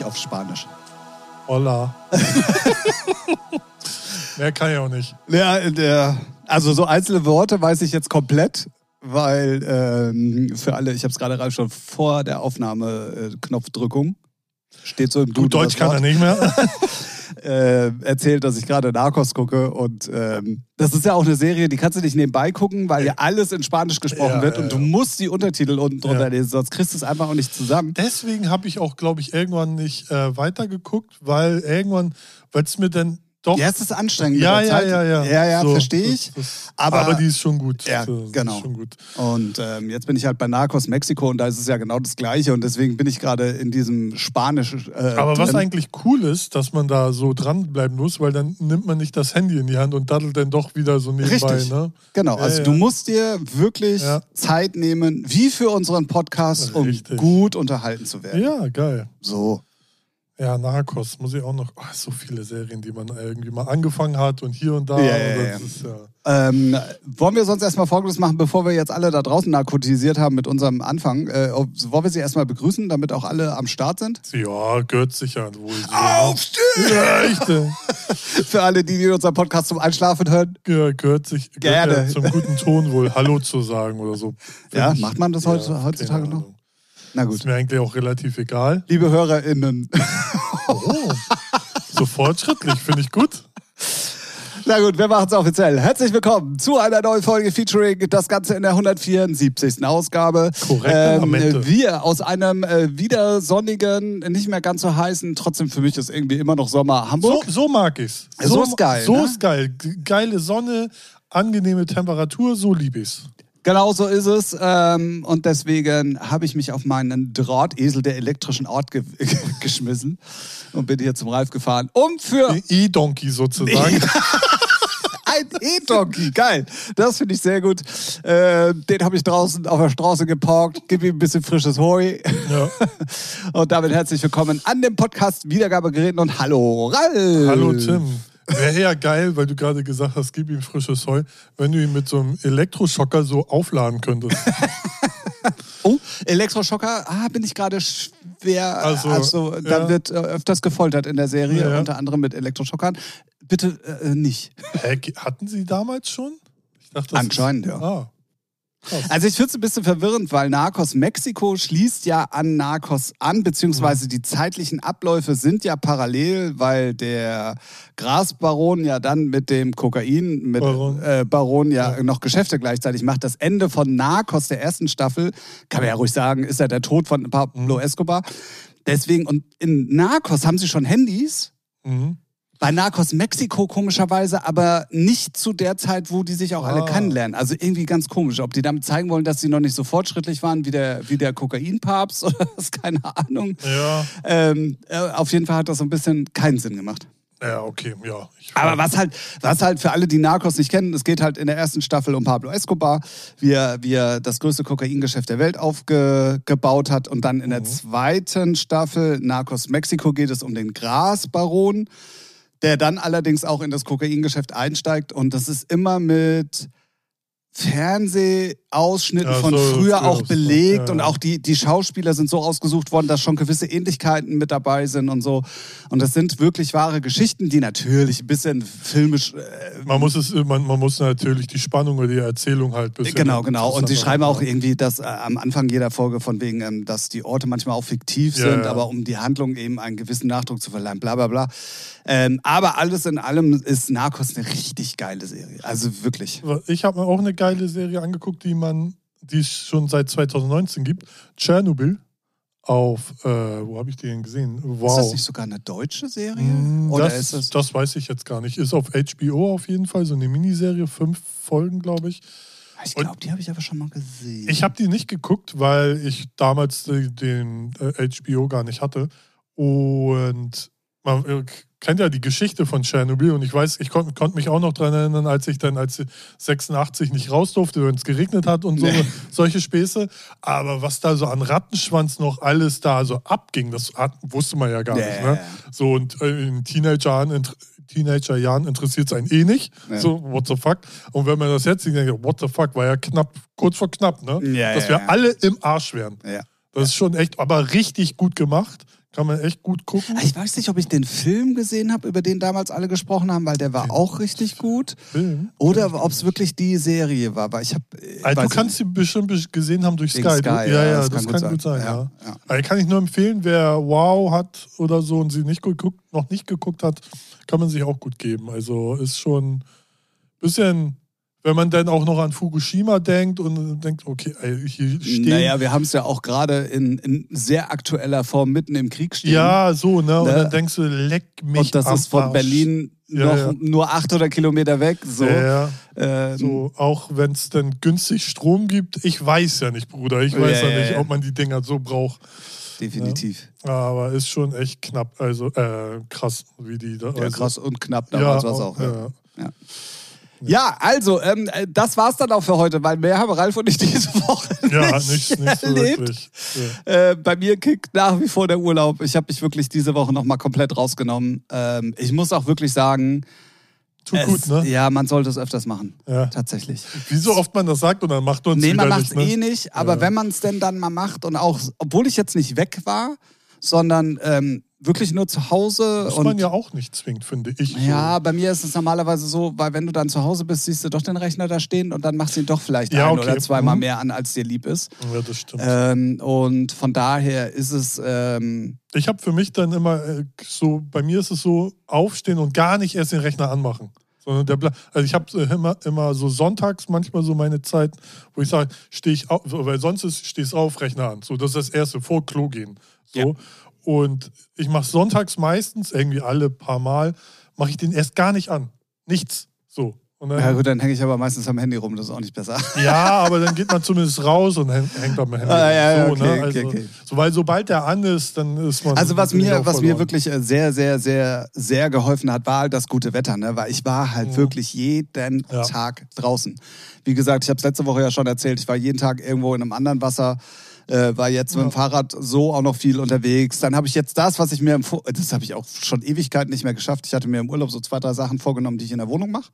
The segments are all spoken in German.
nicht auf Spanisch? Hola. Mehr kann ich auch nicht. Ja, der, also so einzelne Worte weiß ich jetzt komplett, weil ähm, für alle, ich habe es gerade schon vor der Aufnahme äh, Knopfdrückung. Steht so im Gut, Deutsch kann er nicht mehr. äh, erzählt, dass ich gerade Narcos gucke. Und ähm, das ist ja auch eine Serie, die kannst du nicht nebenbei gucken, weil ja alles in Spanisch gesprochen Ja, wird ja, und du musst die Untertitel unten drunter lesen, sonst kriegst du es einfach auch nicht zusammen. Deswegen habe ich auch, glaube ich, irgendwann nicht äh, weitergeguckt, weil irgendwann, weil es mir dann doch. Ja, es ist anstrengend. ja, ja, ja, ja. Ja, ja, So, verstehe ich. das- Aber- aber, die ist schon gut. Ja, ist genau. schon gut. Und ähm, jetzt bin ich halt bei Narcos Mexiko und da ist es ja genau das Gleiche und deswegen bin ich gerade in diesem Spanisch. Äh, Aber was eigentlich cool ist, dass man da so dranbleiben muss, weil dann nimmt man nicht das Handy in die Hand und daddelt dann doch wieder so nebenbei. Richtig. Ne? Genau, Ja, also ja. du musst dir wirklich. Zeit nehmen, wie für unseren Podcast, um Richtig. gut unterhalten zu werden. Ja, geil. So. Ja, Narcos muss ich auch noch. Oh, so viele Serien, die man irgendwie mal angefangen hat und hier und da. Ja, ja, ja. Ist. Ähm, wollen wir sonst erstmal Folgendes machen, bevor wir jetzt alle da draußen narkotisiert haben mit unserem Anfang? Äh, wollen wir sie erstmal begrüßen, damit auch alle am Start sind? ja, gehört sicher Aufstehen! Für alle, die, die unseren Podcast zum Einschlafen hören. Ja, gehört sich Gerne. gehört ja zum guten Ton wohl, Hallo zu sagen oder so. Ja, macht man das heutzutage noch? Na Ist gut. mir eigentlich auch relativ egal. Liebe HörerInnen. Oh, so fortschrittlich, finde ich gut. Na gut, wir machen es offiziell. Herzlich willkommen zu einer neuen Folge featuring das Ganze in der 174. Ausgabe. Korrekte Amende. wir aus einem äh, wieder sonnigen, nicht mehr ganz so heißen, trotzdem für mich ist irgendwie immer noch Sommer So, Hamburg. so mag ich's. So ist geil, So ne? ist geil. Geile Sonne, angenehme Temperatur, so lieb ich's. Genau so ist es. Ähm, und deswegen habe ich mich auf meinen Drahtesel der elektrischen Art ge geschmissen und bin hier zum Ralf gefahren, um für E-Donkey sozusagen. Ein E-Donkey, geil. Das finde ich sehr gut. Äh, den habe ich draußen auf der Straße geparkt. Gib ihm ein bisschen frisches Heu. Ja. Und damit herzlich willkommen an dem Podcast Wiedergabegeräten und hallo Ralf. Hallo Tim. Wäre ja geil, weil du gerade gesagt hast, gib ihm frisches Heu, wenn du ihn mit so einem Elektroschocker so aufladen könntest. Oh, Elektroschocker, ah, bin ich gerade schwer. Also, Also, da ja. wird äh, öfters gefoltert in der Serie, Ja, unter anderem mit Elektroschockern. Bitte äh, nicht. Hatten sie damals schon? Ich dachte, Anscheinend, ist, ja. Ah. Also ich finde es ein bisschen verwirrend, weil Narcos Mexiko schließt ja an Narcos an, beziehungsweise die zeitlichen Abläufe sind ja parallel, weil der Grasbaron ja dann mit dem Kokain mit Baron. Äh, Baron ja, Ja. noch Geschäfte gleichzeitig macht. Das Ende von Narcos der ersten Staffel, kann man ja ruhig sagen, ist ja der Tod von Pablo Mhm. Escobar. Deswegen, und in Narcos haben sie schon Handys. Mhm. Bei Narcos Mexiko komischerweise, aber nicht zu der Zeit, wo die sich auch alle Ah. kennenlernen. Also irgendwie ganz komisch. Ob die damit zeigen wollen, dass sie noch nicht so fortschrittlich waren wie der, wie der Kokainpapst oder was, keine Ahnung. Ja, Ähm, äh, auf jeden Fall hat das so ein bisschen keinen Sinn gemacht. ja, okay, ja. Aber was halt, was halt für alle, die Narcos nicht kennen, es geht halt in der ersten Staffel um Pablo Escobar, wie er, wie er das größte Kokaingeschäft der Welt aufgebaut hat. Und dann in der Mhm. zweiten Staffel Narcos Mexiko geht es um den Grasbaron, der dann allerdings auch in das Kokaingeschäft einsteigt. Und das ist immer mit Fernsehausschnitten Ja, von so früher auch belegt ja, und auch die, die Schauspieler sind so ausgesucht worden, dass schon gewisse Ähnlichkeiten mit dabei sind und so. Und das sind wirklich wahre Geschichten, die natürlich ein bisschen filmisch. Äh, Man muss, es, man, man muss natürlich die Spannung oder die Erzählung halt bisschen genau, genau. Und sie schreiben auch irgendwie, dass äh, am Anfang jeder Folge von wegen, ähm, dass die Orte manchmal auch fiktiv Ja, sind, aber um die Handlung eben einen gewissen Nachdruck zu verleihen, bla bla bla. Ähm, aber alles in allem ist Narcos eine richtig geile Serie. Also wirklich. Ich habe mir auch eine geile Serie angeguckt, die man, die es schon seit 2019 gibt. Tschernobyl. Auf, äh, wo habe ich die denn gesehen? Wow. Ist das nicht sogar eine deutsche Serie? Mm, Oder das, ist das. das weiß ich jetzt gar nicht. Ist auf HBO auf jeden Fall so eine Miniserie, fünf Folgen, glaube ich. Ich glaube, die habe ich aber schon mal gesehen. Ich habe die nicht geguckt, weil ich damals äh, den äh, HBO gar nicht hatte. Und man äh, kennt ja die Geschichte von Tschernobyl und ich weiß, ich konnte konnt mich auch noch daran erinnern, als ich dann als 86 nicht raus durfte, wenn es geregnet hat und so Nee. solche Späße. Aber was da so an Rattenschwanz noch alles da so abging, das wusste man ja gar Nee. nicht. Ne? So und äh, in Teenagerjahren Teenagerjahren interessiert es einen eh nicht. Ja. So, what the fuck? Und wenn man das jetzt sieht, denkt, what the fuck, war ja knapp, kurz vor knapp, ne? Ja, Dass ja, wir alle im Arsch wären. Das ist schon echt, aber richtig gut gemacht. Kann man echt gut gucken. Ich weiß nicht, ob ich den Film gesehen habe, über den damals alle gesprochen haben, weil der war auch richtig gut. Film. Oder ob es wirklich die Serie war, weil ich habe. Also, du kannst sie bestimmt gesehen haben durch Sky. Sky, ja, ja, ja, das das, kann kann, gut gut sein. sein. Ja, ja. Also kann ich nur empfehlen, wer Wow hat oder so und sie nicht geguckt, noch nicht geguckt hat, kann man sich auch gut geben. Also ist schon ein bisschen, wenn man dann auch noch an Fukushima denkt und denkt, okay, hier stehen. Naja, wir haben es ja auch gerade in, in sehr aktueller Form mitten im Krieg stehen. ja, so, ne? Und Ne? dann denkst du, leck mich Und das ist von Arsch. Berlin Ja, noch ja. nur 800 Kilometer weg. So. Ja, ja. Ähm, So, auch wenn es dann günstig Strom gibt, ich weiß ja nicht, Bruder. Ich weiß Ja, ja, ja, nicht, ja. ob man die Dinger so braucht. Definitiv. Aber ist schon echt knapp, also äh, krass, wie die da. Ja, also, krass und knapp Ja, damals war es auch. Ja. Ja. Also, ähm, äh, das war's dann auch für heute, weil mehr haben Ralf und ich diese Woche Ja, nicht, nicht, nicht so erlebt. wirklich. Ja. Äh, bei mir kickt nach wie vor der Urlaub. Ich habe mich wirklich diese Woche nochmal komplett rausgenommen. Ähm, ich muss auch wirklich sagen, Tut gut, ne? ja, man sollte es öfters machen. Ja. Tatsächlich. Wie so oft man das sagt und dann macht man es Nee, wieder man macht es nicht. Ne? eh nicht, aber Ja. wenn man es denn dann mal macht und auch, obwohl ich jetzt nicht weg war, sondern ähm, wirklich nur zu Hause Muss man ja auch nicht zwingt, finde ich. Ja, bei mir ist es normalerweise so, weil wenn du dann zu Hause bist, siehst du doch den Rechner da stehen und dann machst du ihn doch vielleicht Ja, ein okay. oder zweimal Mhm. mehr an, als dir lieb ist. So. Ja, das stimmt. Ähm, und von daher ist es, ähm, Ich habe für mich dann immer äh, so, bei mir ist es so, aufstehen und gar nicht erst den Rechner anmachen. Sondern der Bla also ich habe immer, immer so sonntags manchmal so meine Zeit, wo ich sage, stehe ich auf, weil sonst ist, stehst auf, Rechner an. So, das ist das Erste, vor Klo gehen. So. Ja. Und ich mache sonntags meistens, irgendwie alle paar Mal, mache ich den erst gar nicht an. Nichts. So. Und dann, ja gut, dann hänge ich aber meistens am Handy rum, das ist auch nicht besser. Ja, aber dann geht man zumindest raus und häng- hängt am Handy. Ah, ja, ja, so, okay, ne? okay, also, okay. So, weil sobald der an ist, dann ist man. Also was mir, was mir wirklich äh, sehr, sehr, sehr, sehr geholfen hat, war halt das gute Wetter, ne? Weil ich war halt Mhm. wirklich jeden Ja. Tag draußen. Wie gesagt, ich habe es letzte Woche ja schon erzählt, ich war jeden Tag irgendwo in einem anderen Wasser. Äh, war jetzt mit dem Fahrrad so auch noch viel unterwegs. Dann habe ich jetzt das, was ich mir im Vor das habe ich auch schon Ewigkeiten nicht mehr geschafft. Ich hatte mir im Urlaub so zwei, drei Sachen vorgenommen, die ich in der Wohnung mache.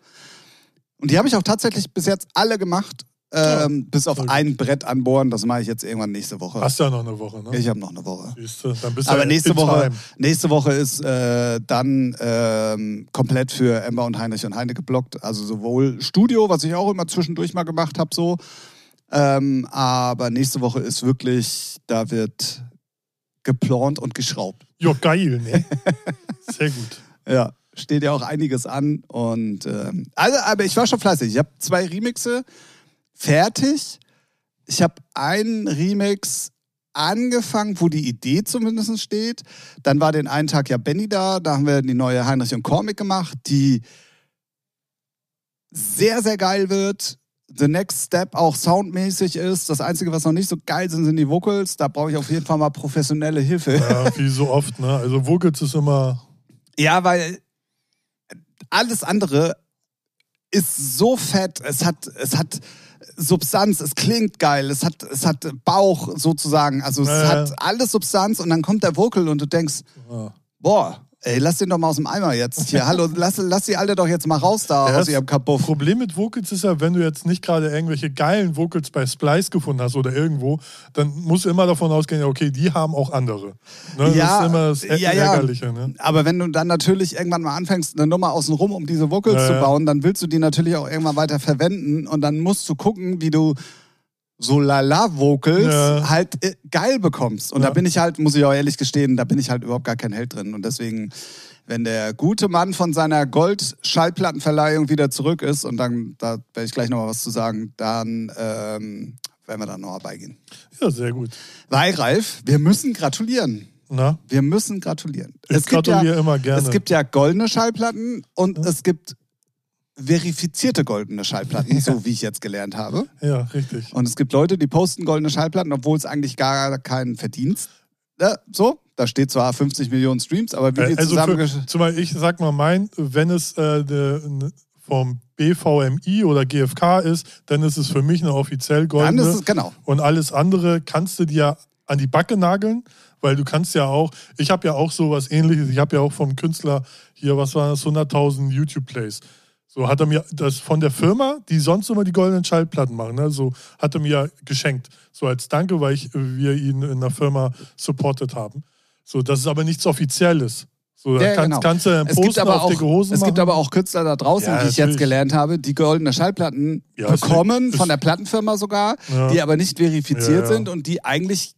Und die habe ich auch tatsächlich bis jetzt alle gemacht. Ähm, bis auf ein Brett anbohren, das mache ich jetzt irgendwann nächste Woche. Hast ja noch eine Woche, ne? Ich habe noch eine Woche. Siehst du, dann bist du Aber ja nächste Woche, time. nächste Woche ist äh, dann ähm, komplett für Emma und Heinrich und Heine geblockt. Also sowohl Studio, was ich auch immer zwischendurch mal gemacht habe, so. Ähm, aber nächste Woche ist wirklich, da wird geplant und geschraubt. Jo, geil, ne? Sehr gut. Ja, steht ja auch einiges an. Und ähm, also, aber ich war schon fleißig. Ich habe zwei Remixe fertig. Ich habe einen Remix angefangen, wo die Idee zumindest steht. Dann war den einen Tag ja Benny da. Da haben wir die neue Heinrich und Comic gemacht, die sehr, sehr geil wird. The Next Step auch soundmäßig ist. Das Einzige, was noch nicht so geil sind, sind die Vocals. Da brauche ich auf jeden Fall mal professionelle Hilfe. Ja, wie so oft, ne? Also Vocals ist immer. Ja, weil alles andere ist so fett. Es hat, es hat Substanz, es klingt geil, es hat, es hat Bauch sozusagen. Also es ja. hat alles Substanz und dann kommt der Vocal und du denkst, Ja. boah, ey, lass den doch mal aus dem Eimer jetzt hier. Hallo, lass, lass die alle doch jetzt mal raus da Ja, aus das ihrem Kabuff. Problem mit Vocals ist ja, wenn du jetzt nicht gerade irgendwelche geilen Vocals bei Splice gefunden hast oder irgendwo, dann musst du immer davon ausgehen, ja, okay, die haben auch andere. Ne? Ja, das ist immer das Ä- ja, ja. Ärgerliche. Ne? Aber wenn du dann natürlich irgendwann mal anfängst, eine Nummer außen rum, um diese Vocals zu bauen, dann willst du die natürlich auch irgendwann weiter verwenden und dann musst du gucken, wie du so Lala-Vocals Ja. halt äh, geil bekommst. Und da Ja. bin ich halt, muss ich auch ehrlich gestehen, da bin ich halt überhaupt gar kein Held drin. Und deswegen, wenn der gute Mann von seiner Gold-Schallplattenverleihung wieder zurück ist, und dann, da werde ich gleich nochmal was zu sagen, dann ähm, werden wir da nochmal beigehen. Ja, sehr gut. Weil, Ralf, wir müssen gratulieren. Na? Wir müssen gratulieren. Ich gratuliere immer gerne. Es gibt ja goldene Schallplatten und es gibt verifizierte goldene Schallplatten, so wie ich jetzt gelernt habe. Ja, richtig. Und es gibt Leute, die posten goldene Schallplatten, obwohl es eigentlich gar keinen Verdienst. Äh, so, da steht zwar 50 Millionen Streams, aber wie Äh, Also zusammen. für, zumal ich sag mal mein, wenn es äh, de, ne, vom BVMI oder GfK ist, dann ist es für mich eine offiziell Dann goldene. ist es, genau. Und alles andere kannst du dir an die Backe nageln, weil du kannst ja auch, ich habe ja auch sowas ähnliches, ich habe ja auch vom Künstler hier, was war das, 100.000 YouTube-Plays. So hat er mir das von der Firma, die sonst immer die goldenen Schallplatten machen, ne, so hat er mir geschenkt. So als Danke, weil ich, wir ihn in der Firma supportet haben. So, das ist aber nichts Offizielles. So, Ja, kannst, genau. kannst du einen Es gibt, aber auf auch, es gibt aber auch Künstler da draußen, Ja, die ich jetzt gelernt habe, die goldene Schallplatten Ja, bekommen, ist- von der Plattenfirma sogar, die aber nicht verifiziert sind und die eigentlich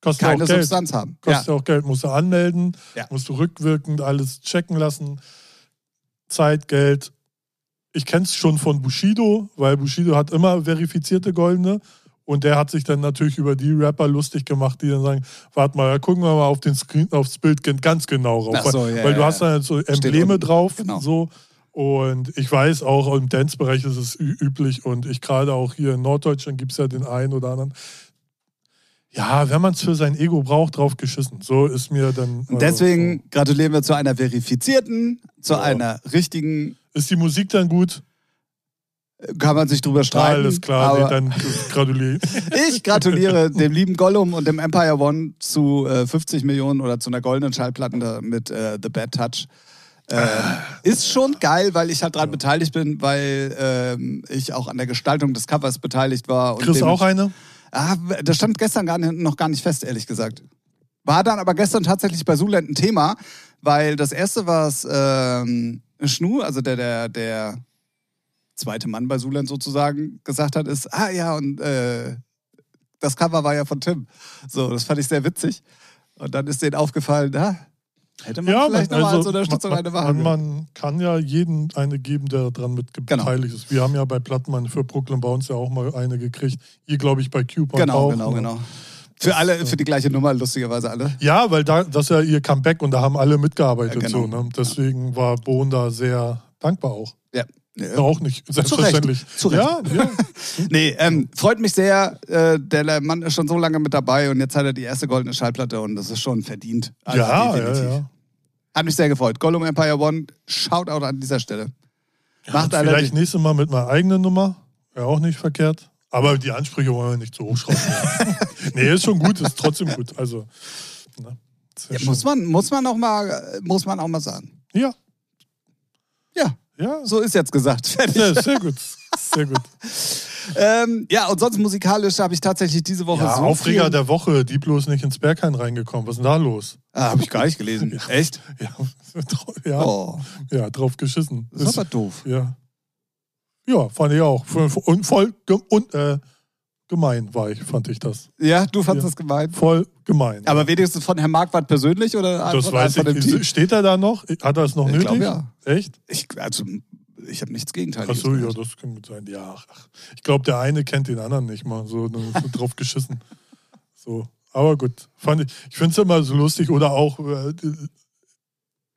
Kostet keine. Substanz haben. Kostet ja. auch Geld. Musst du anmelden, musst du rückwirkend alles checken lassen. Zeit, Geld. Ich kenne es schon von Bushido, weil Bushido hat immer verifizierte Goldene. Und der hat sich dann natürlich über die Rapper lustig gemacht, die dann sagen, warte mal, da gucken wir mal auf den Screen, aufs Bild ganz genau rauf. So, weil ja, weil du ja, hast dann so Embleme unten, drauf. genau. So. Und ich weiß, auch im Dance-Bereich ist es üblich. Und ich gerade auch hier in Norddeutschland gibt es ja den einen oder anderen. Ja, wenn man es für sein Ego braucht, drauf geschissen. So ist mir dann. Und deswegen gratulieren wir zu einer verifizierten, zu Ja. einer richtigen, Ist die Musik dann gut? kann man sich drüber streiten. Alles klar, nee, dann gratuliere ich. ich gratuliere dem lieben Gollum und dem Empire One zu äh, 50 Millionen oder zu einer goldenen Schallplatte mit äh, The Bad Touch. Äh, ist schon geil, weil ich halt dran beteiligt bin, weil ähm, ich auch an der Gestaltung des Covers beteiligt war. Und Chris auch eine? Ah, das stand gestern gar nicht, noch gar nicht fest, ehrlich gesagt. War dann aber gestern tatsächlich bei Zuland ein Thema, weil das erste, was ähm, Schnu, also der, der, der zweite Mann bei Zuland sozusagen, gesagt hat, ist, ah ja, und äh, das Cover war ja von Tim. So, das fand ich sehr witzig. Und dann ist denen aufgefallen, ah, hätte man vielleicht nochmal als Unterstützung man, eine machen man, kann ja jeden eine geben, der daran mit Genau. beteiligt ist. Wir haben ja bei Plattmann für Brooklyn Bounce ja auch mal eine gekriegt. Ihr, glaube ich, bei Cube Genau, auch. genau, ne? genau. Für alle, für die gleiche Nummer, lustigerweise alle. Ja, weil da, das ist ja ihr Comeback und da haben alle mitgearbeitet. Ja, genau. so, ne? Deswegen war Bohn da sehr dankbar auch. Ja. Auch nicht, selbstverständlich. Zu Recht. Ja, ja. Nee, ähm, freut mich sehr. Äh, der Mann ist schon so lange mit dabei und jetzt hat er die erste goldene Schallplatte und das ist schon verdient. Also ja, ja, definitiv. ja. Hat mich sehr gefreut. Gollum Empire One, Shoutout an dieser Stelle. Macht. Vielleicht nächstes Mal mit meiner eigenen Nummer. Wäre auch nicht verkehrt. Aber die Ansprüche wollen wir nicht zu hoch schrauben. nee, ist schon gut, ist trotzdem gut. Also, ne, Ja, muss, man, muss, man auch mal, muss man auch mal sagen. ja, Ja, ja. so ist jetzt gesagt. Fertig. Sehr, sehr gut. Sehr gut. Ähm, ja, und sonst musikalisch habe ich tatsächlich diese Woche Ja, so Aufreger viel... der Woche. Diplo ist nicht ins Berghain reingekommen. Was ist denn da los? Ah, habe ich gar nicht gelesen. Echt? Ja, ja, Oh, ja drauf geschissen. das ist aber doof. ja. Ja, fand ich auch. Und voll und, äh, gemein war ich, fand ich das. Ja, du fandest Ja. das gemein. Voll gemein. Aber wenigstens von Herrn Marquardt persönlich oder das von, weiß von ich Team? Steht er da noch? Hat er es noch Ich nötig? glaub, ja. Echt? Ich, also, ich habe nichts Gegenteiliges Achso, ja, das kann gut sein. Ja, ach, ich glaube, der eine kennt den anderen nicht mal. So, so drauf geschissen. So. Aber gut. Fand ich ich finde es immer so lustig. Oder auch äh,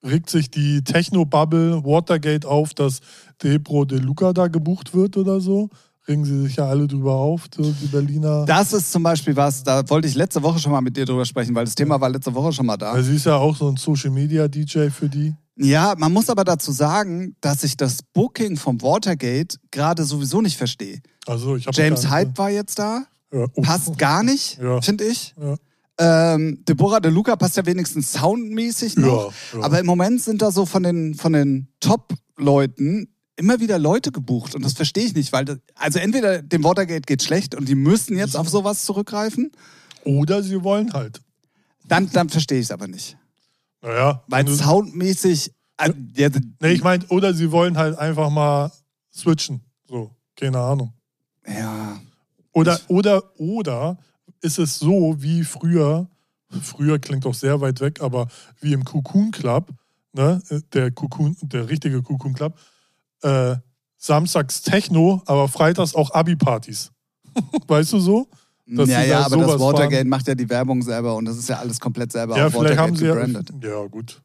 regt sich die Techno-Bubble Watergate auf, dass Debro De Luca da gebucht wird oder so. Regen sie sich ja alle drüber auf, die Berliner. Das ist zum Beispiel was, da wollte ich letzte Woche schon mal mit dir drüber sprechen, weil das Thema war letzte Woche schon mal da. Weil sie ist ja auch so ein Social-Media-DJ für die. Ja, man muss aber dazu sagen, dass ich das Booking vom Watergate gerade sowieso nicht verstehe. Also ich James Hype war jetzt da, Ja, oh. passt gar nicht, Ja. finde ich. Ja. Ähm, Deborah De Luca passt ja wenigstens soundmäßig noch. Ja, ja. Aber im Moment sind da so von den, von den Top-Leuten immer wieder Leute gebucht und das verstehe ich nicht, weil das, also entweder dem Watergate geht schlecht und die müssen jetzt auf sowas zurückgreifen, Oder sie wollen halt. dann, dann verstehe ich es aber nicht. Naja. Weil du- soundmäßig, äh, ja, Nee, ich meine, oder sie wollen halt einfach mal switchen. So, keine Ahnung. ja, Oder, oder, oder ist es so wie früher, früher klingt auch sehr weit weg, aber wie im Cocoon Club, ne, der Cocoon, der richtige Cocoon Club, äh, samstags Techno, aber freitags auch Abi-Partys. weißt du so? Dass ja, ja, da aber das Watergate fahren. macht ja die Werbung selber und das ist ja alles komplett selber Ja, auf vielleicht Watergate haben sie ja. gebrandet. Ja, gut.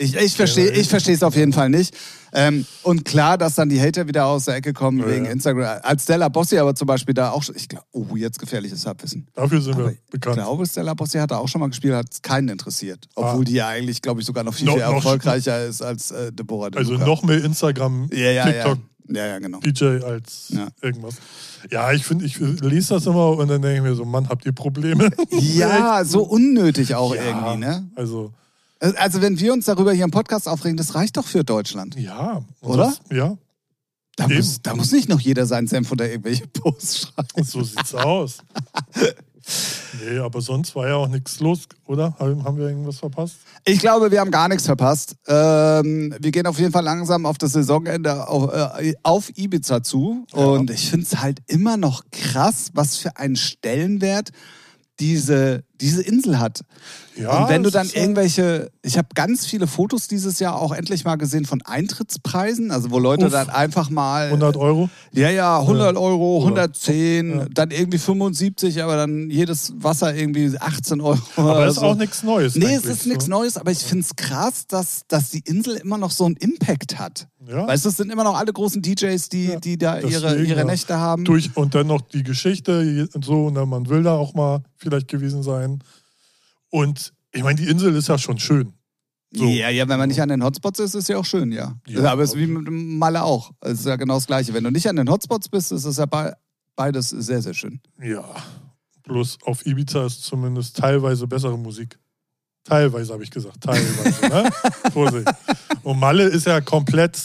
Ich, ich verstehe ich verstehe es auf jeden Fall nicht. Ähm, und klar, dass dann die Hater wieder aus der Ecke kommen Ja, wegen ja. Instagram. Als Stella Bossi aber zum Beispiel da auch schon, ich glaube, oh, jetzt gefährliches Halbwissen. Dafür sind Aber wir ich bekannt. glaube, Stella Bossi hat da auch schon mal gespielt, hat keinen interessiert. Obwohl Ah. die ja eigentlich, glaube ich, sogar noch viel, No- viel noch- erfolgreicher ist als äh, Deborah De Also Luca. noch mehr Instagram, ja, TikTok, ja. Ja, genau. DJ als Ja. irgendwas. Ja, ich finde, ich lese das immer und dann denke ich mir so, Mann, habt ihr Probleme? Ja, so unnötig auch irgendwie, ne? Also, Also, wenn wir uns darüber hier im Podcast aufregen, das reicht doch für Deutschland. ja. Oder? Das, ja, Da muss, da muss nicht noch jeder seinen Senf unter irgendwelche Posts schreiben. so sieht's aus. Nee, aber sonst war ja auch nichts los, oder? Haben wir irgendwas verpasst? Ich glaube, wir haben gar nichts verpasst. Ähm, wir gehen auf jeden Fall langsam auf das Saisonende auf, äh, auf Ibiza zu. Ja. Und ich finde es halt immer noch krass, was für einen Stellenwert diese, diese Insel hat. Ja, und wenn du dann irgendwelche, ich habe ganz viele Fotos dieses Jahr auch endlich mal gesehen von Eintrittspreisen, also wo Leute Uff, dann einfach mal 100 Euro? Ja, ja, 100 ja. Euro, 110, ja. dann irgendwie 75, aber dann jedes Wasser irgendwie 18 Euro. Aber das ist so. auch nichts Neues. Nee, es ist nichts so. Neues, aber ich finde es krass, dass, dass die Insel immer noch so einen Impact hat. Ja. Weißt du, es sind immer noch alle großen DJs, die, die da ihre, ihre Nächte haben. Durch, und dann noch die Geschichte und so, und ne, man will da auch mal vielleicht gewesen sein. Und ich meine, die Insel ist ja schon schön. So. Ja, ja, wenn man nicht an den Hotspots ist, ist ja auch schön, ja. ja aber es ist wie mit Malle auch. Es ist ja genau das Gleiche. Wenn du nicht an den Hotspots bist, ist es ja beides sehr, sehr schön. Ja. Bloß auf Ibiza ist zumindest teilweise bessere Musik. Teilweise habe ich gesagt, teilweise. ne? Vorsicht. Und Malle ist ja komplett.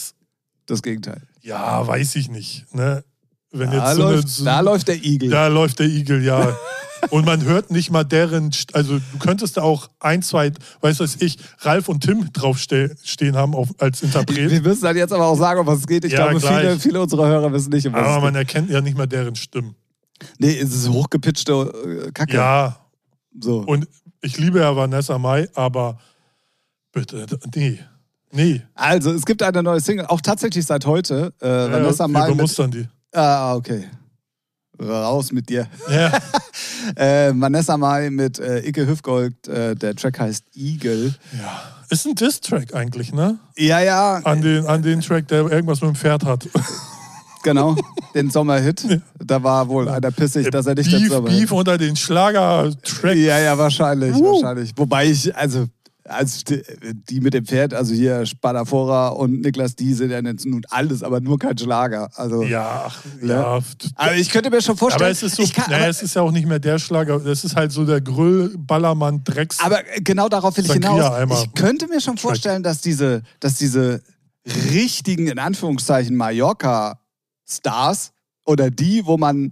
Das Gegenteil. Ja, weiß ich nicht. Ne? Wenn da, jetzt so läuft, eine, da läuft der Igel. Da läuft der Igel, ja. Und man hört nicht mal deren, also du könntest da auch ein, zwei, weißt du was ich, Ralf und Tim draufstehen haben auf, als Interpret. Wir müssen dann jetzt aber auch sagen, um was es geht. Ich ja, glaube, viele, viele unserer Hörer wissen nicht, um was Aber man erkennt ja nicht mal deren Stimmen. Nee, es ist hochgepitchte äh, Kacke. Ja. So. Und ich liebe ja Vanessa Mai, aber bitte, nee. Nee. Also, es gibt eine neue Single, auch tatsächlich seit heute. Äh, ja, Vanessa Mai. Wir bemustern die. Ah, okay. Raus mit dir. Ja. äh, Vanessa Mai mit äh, Icke Hüfgold, äh, der Track heißt Eagle. Ja. Ist ein Diss-Track eigentlich, ne? Ja, ja. An den, an den Track, der irgendwas mit dem Pferd hat. Genau, den Sommerhit. Ja. Da war wohl einer pissig, dass er nicht Beef, dazu war. Beef unter den Schlager-Tracks. Ja, ja, wahrscheinlich, uh. wahrscheinlich. Wobei ich, also also die mit dem Pferd, also hier Spadafora und Niklas Die sind ja nun alles, aber nur kein Schlager. Also, ja, ne? ja. Aber ich könnte mir schon vorstellen. Aber es ist, so, kann, naja, es ist ja auch nicht mehr der Schlager, das ist halt so der Grüll, Ballermann, Drecks. Aber genau darauf will ich hinaus. Ich könnte mir schon vorstellen, dass diese, dass diese richtigen, in Anführungszeichen, Mallorca-Stars oder die, wo man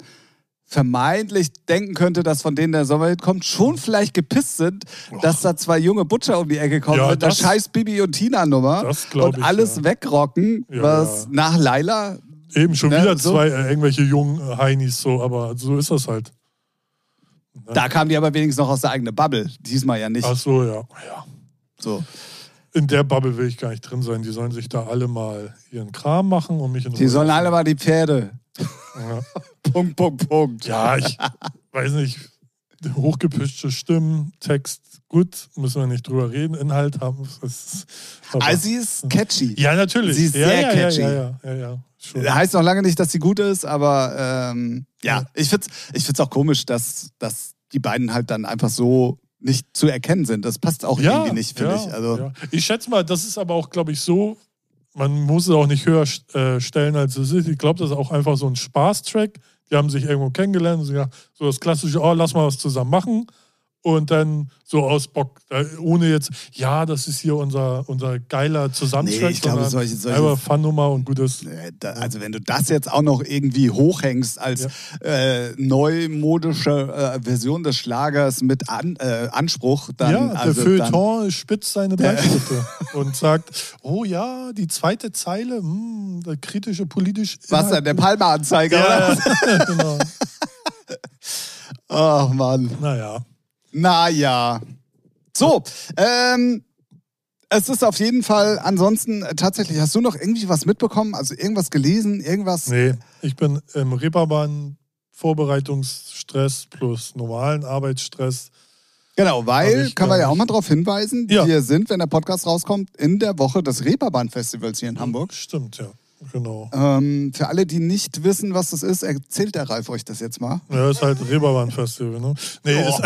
vermeintlich denken könnte, dass von denen der Sommerhit kommt, schon vielleicht gepisst sind, oh. dass da zwei junge Butcher um die Ecke kommen ja, mit der scheiß Bibi und Tina Nummer und ich, alles ja. wegrocken, ja, was nach Laila Eben schon ne, wieder so. zwei äh, irgendwelche jungen äh, Heinis so, aber so ist das halt. Ne? Da kamen die aber wenigstens noch aus der eigenen Bubble. Diesmal ja nicht. Ach so, ja. ja. So. In der Bubble will ich gar nicht drin sein. Die sollen sich da alle mal ihren Kram machen und mich in Die sollen alle mal die Pferde. Ja. Punkt, Punkt, Punkt. Ja, ich weiß nicht. Hochgepischte Stimmen, Text, gut, müssen wir nicht drüber reden. Inhalt haben. Ist, also sie ist catchy. Ja, natürlich. Sie ist ja, sehr ja, catchy. Ja, ja, ja, ja. Heißt noch lange nicht, dass sie gut ist, aber ähm, ja, ich finde es ich auch komisch, dass, dass die beiden halt dann einfach so nicht zu erkennen sind. Das passt auch irgendwie nicht, finde ich. Also, Ich schätze mal, das ist aber auch, glaube ich, so man muss es auch nicht höher äh, stellen, als es ist. Ich glaube, das ist auch einfach so ein Spaßtrack. Die haben sich irgendwo kennengelernt und gesagt, so das klassische, oh, lass mal was zusammen machen und dann so aus Bock, ohne jetzt, ja, das ist hier unser, unser geiler Zusammenschlag, nee, ich glaube, solche, solche, einfach Fun-Nummer und gutes. Also wenn du das jetzt auch noch irgendwie hochhängst als ja. äh, neumodische äh, Version des Schlagers mit An, äh, Anspruch, dann... Ja, der also, Feuilleton spitzt seine Beischritte und sagt, oh ja, die zweite Zeile, mh, hm, der kritische politisch... Was denn, der Palmer-Anzeiger, ja, oder? genau. Ach, Mann. Naja. Naja. So, ähm, es ist auf jeden Fall, ansonsten äh, tatsächlich, hast du noch irgendwie was mitbekommen? Also irgendwas gelesen, irgendwas? Nee, ich bin im Reeperbahn Vorbereitungsstress plus normalen Arbeitsstress. Genau, weil, ich, kann man ja auch mal darauf hinweisen, ja. wir sind, wenn der Podcast rauskommt, in der Woche des Reeperbahn-Festivals hier in Hamburg. Stimmt, ja. Genau. Ähm, für alle, die nicht wissen, was das ist, erzählt der Ralf euch das jetzt mal. Ja, ist halt Reeperbahn-Festival, ne? Nee, oh. ist,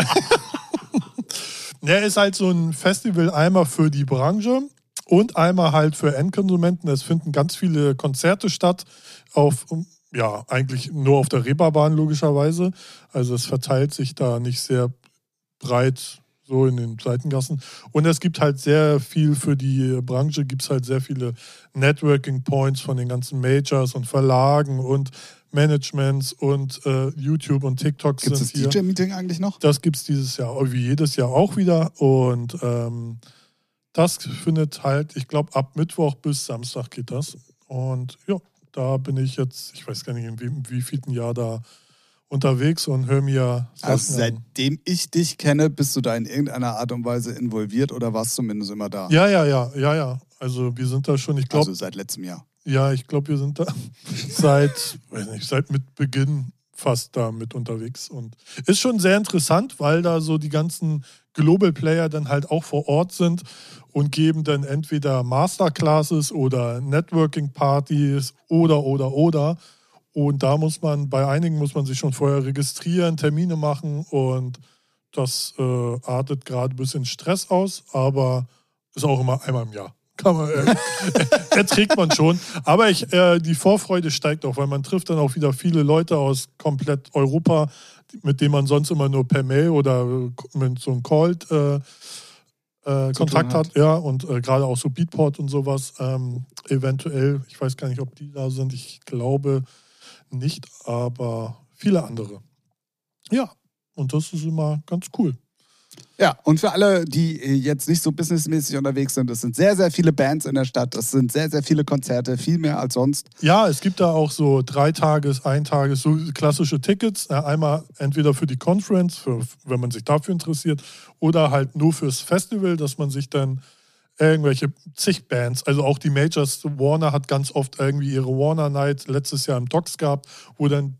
ja, ist halt so ein Festival einmal für die Branche und einmal halt für Endkonsumenten. Es finden ganz viele Konzerte statt auf ja, eigentlich nur auf der Reeperbahn logischerweise. Also es verteilt sich da nicht sehr breit so in den Seitengassen. Und es gibt halt sehr viel für die Branche, gibt es halt sehr viele Networking Points von den ganzen Majors und Verlagen und Managements und äh, YouTube und TikToks Gibt es sind das hier. DJ-Meeting eigentlich noch? Das gibt es dieses Jahr, wie jedes Jahr auch wieder. Und ähm, das findet halt, ich glaube, ab Mittwoch bis Samstag geht das. Und ja, da bin ich jetzt, ich weiß gar nicht, in wie, wie vielen Jahr da unterwegs und höre mir Sachen Also seitdem ich dich kenne, bist du da in irgendeiner Art und Weise involviert oder warst zumindest immer da? Ja, ja, ja, ja, ja. Also wir sind da schon, ich glaube, Also seit letztem Jahr. ja, ich glaube, wir sind da seit, weiß nicht, seit mit Beginn fast da mit unterwegs. Und ist schon sehr interessant, weil da so die ganzen Global Player dann halt auch vor Ort sind und geben dann entweder Masterclasses oder Networking-Partys oder, oder, oder. Und da muss man, bei einigen muss man sich schon vorher registrieren, Termine machen und das äh, artet gerade ein bisschen Stress aus, aber ist auch immer einmal im Jahr. Kann man, äh, erträgt man schon. Aber ich, äh, die Vorfreude steigt auch, weil man trifft dann auch wieder viele Leute aus komplett Europa, mit denen man sonst immer nur per Mail oder äh, mit so einem Call äh, äh, Kontakt tun hat. Ja, und gerade auch so Beatport und sowas. Ähm, eventuell, ich weiß gar nicht, ob die da sind. Ich glaube nicht, aber viele andere. Ja, und das ist immer ganz cool. Ja, und für alle, die äh, jetzt nicht so businessmäßig unterwegs sind, es sind sehr, sehr viele Bands in der Stadt, es sind sehr, sehr viele Konzerte, viel mehr als sonst. Ja, es gibt da auch so drei Tages, ein Tages, so klassische Tickets. Äh, Einmal entweder für die Conference, für, wenn man sich dafür interessiert, oder halt nur fürs Festival, dass man sich dann irgendwelche zig Bands, also auch die Majors, Warner hat ganz oft irgendwie ihre Warner Night letztes Jahr im Docks gehabt, wo dann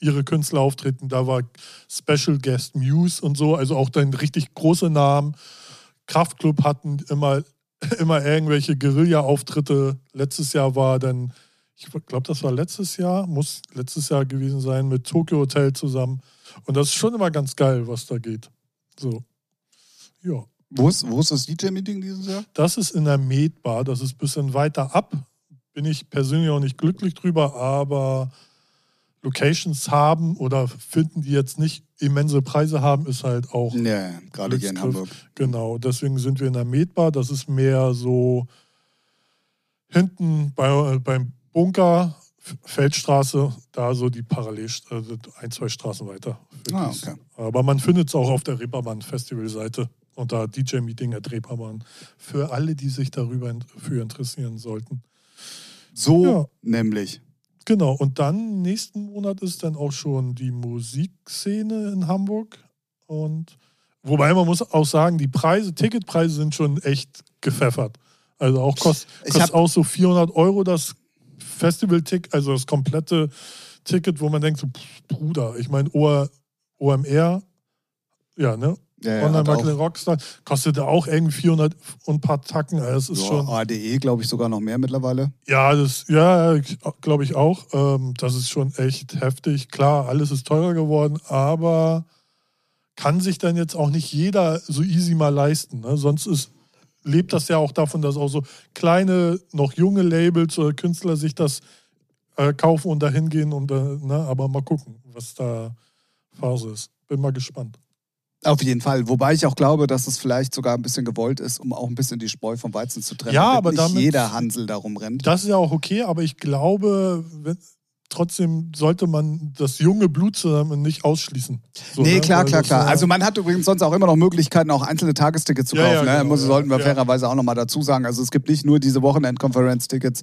ihre Künstler auftreten. Da war Special Guest Muse und so, also auch dann richtig große Namen. Kraftklub hatten immer, immer irgendwelche Guerilla-Auftritte. Letztes Jahr war dann, ich glaube, das war letztes Jahr, muss letztes Jahr gewesen sein, mit Tokyo Hotel zusammen. Und das ist schon immer ganz geil, was da geht. So. Ja. Wo ist, wo ist das DJ-Meeting dieses Jahr? Das ist in der Med-Bar, das ist ein bisschen weiter ab. Bin ich persönlich auch nicht glücklich drüber, aber Locations haben oder finden, die jetzt nicht immense Preise haben, ist halt auch Ja, gerade hier in. Hamburg. Genau, deswegen sind wir in der Med-Bar. Das ist mehr so hinten bei, beim Bunker, Feldstraße, da so die Parallel, also ein, zwei Straßen weiter. Ah, okay. Aber man findet es auch auf der Reeperbahn-Festival-Seite unter DJ-Meeting at Reeperbahn. Für alle, die sich darüber für interessieren sollten. So Ja. nämlich. Genau, und dann nächsten Monat ist dann auch schon die Musikszene in Hamburg. Und wobei man muss auch sagen, die Preise, Ticketpreise sind schon echt gepfeffert. Also auch kost, kostet hab- auch so 400 Euro das Festival-Ticket, also das komplette Ticket, wo man denkt, so, Bruder, ich meine, OMR, ja, ne? Ja, ja, Online hat Marketing auch, Rockstar, kostet auch irgendwie 400 und ein paar Tacken. Das ist ja, schon. ADE, glaube ich, sogar noch mehr mittlerweile. Ja, das, ja, glaube ich auch. Ähm, das ist schon echt heftig. Klar, alles ist teurer geworden, aber kann sich dann jetzt auch nicht jeder so easy mal leisten. Ne? Sonst ist, lebt das ja auch davon, dass auch so kleine, noch junge Labels oder Künstler sich das äh, kaufen und dahin gehen. Und, äh, ne? Aber mal gucken, was da Phase ist. Bin mal gespannt. Auf jeden Fall. Wobei ich auch glaube, dass es vielleicht sogar ein bisschen gewollt ist, um auch ein bisschen die Spreu vom Weizen zu trennen. Ja, aber nicht damit- jeder Hansel darum rennt. Das ist ja auch okay, aber ich glaube, wenn, trotzdem sollte man das junge Blut zusammen nicht ausschließen. So, nee, ne? klar, Weil klar, klar. Also man hat übrigens sonst auch immer noch Möglichkeiten, auch einzelne Tagestickets zu Ja, kaufen. ja, ne? genau, Muss, ja, sollten wir ja. fairerweise auch nochmal dazu sagen. Also es gibt nicht nur diese Wochenend-Conference-Tickets,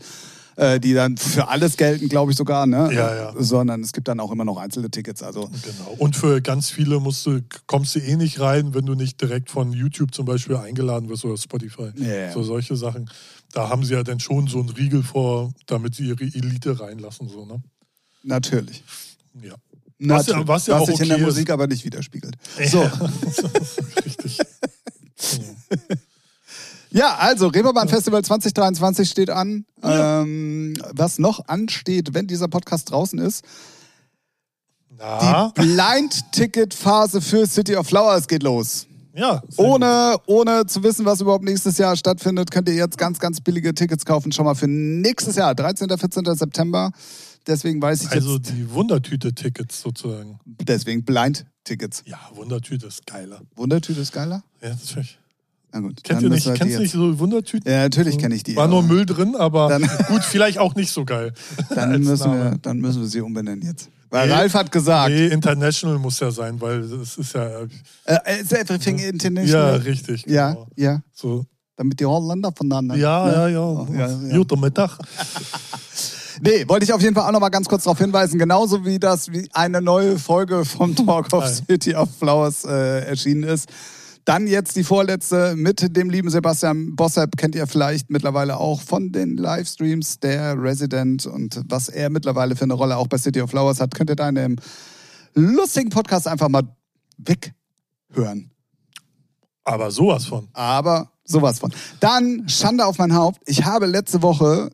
äh, die dann für alles gelten, glaube ich sogar, ne? Ja, ja. Sondern es gibt dann auch immer noch einzelne Tickets. Also Genau. Und für ganz viele musst du, kommst du eh nicht rein, wenn du nicht direkt von YouTube zum Beispiel eingeladen wirst oder Spotify. Ja. So solche Sachen. Da haben sie ja dann schon so einen Riegel vor, damit sie ihre Elite reinlassen. So, ne? natürlich. Ja. Was ja- Natürlich. was ja auch sich in der okay ist. Musik aber nicht widerspiegelt. So. Richtig. Ja, also Reeperbahn Festival 2023 steht an. Ja. Ähm, was noch ansteht, wenn dieser Podcast draußen ist, Na, die Blind-Ticket-Phase für City of Flowers geht los. ja. Ohne, ohne zu wissen, was überhaupt nächstes Jahr stattfindet, könnt ihr jetzt ganz, ganz billige Tickets kaufen. Schon mal für nächstes Jahr, 13. 14. September. Deswegen weiß ich. Also jetzt, die Wundertüte-Tickets sozusagen. deswegen Blind-Tickets. Ja, Wundertüte ist geiler. Wundertüte ist geiler? Ja, natürlich. Na gut. Kennt ihr nicht, kennst du nicht so Wundertüten? Ja, natürlich kenne ich die. War nur Müll drin, aber Dann- gut, vielleicht auch nicht so geil. Dann müssen, Name. wir, dann müssen wir sie umbenennen jetzt. Weil Nee. Ralf hat gesagt, Nee, International muss ja sein, weil es ist ja. äh, is everything Ja, international? richtig. Ja, Genau. ja. So. Damit die Holländer voneinander. Ja, ne? ja, ja, Oh, ja, ja. Guter Mittag. Nee, wollte ich auf jeden Fall auch noch mal ganz kurz darauf hinweisen, genauso wie das wie eine neue Folge vom Talk of. City of Flowers äh, erschienen ist. Dann jetzt die vorletzte mit dem lieben Sebastian Bossep, kennt ihr vielleicht mittlerweile auch von den Livestreams, der Resident und was er mittlerweile für eine Rolle auch bei City of Flowers hat, könnt ihr da in dem lustigen Podcast einfach mal weghören. Aber sowas von. Aber sowas von. Dann Schande auf mein Haupt. Ich habe letzte Woche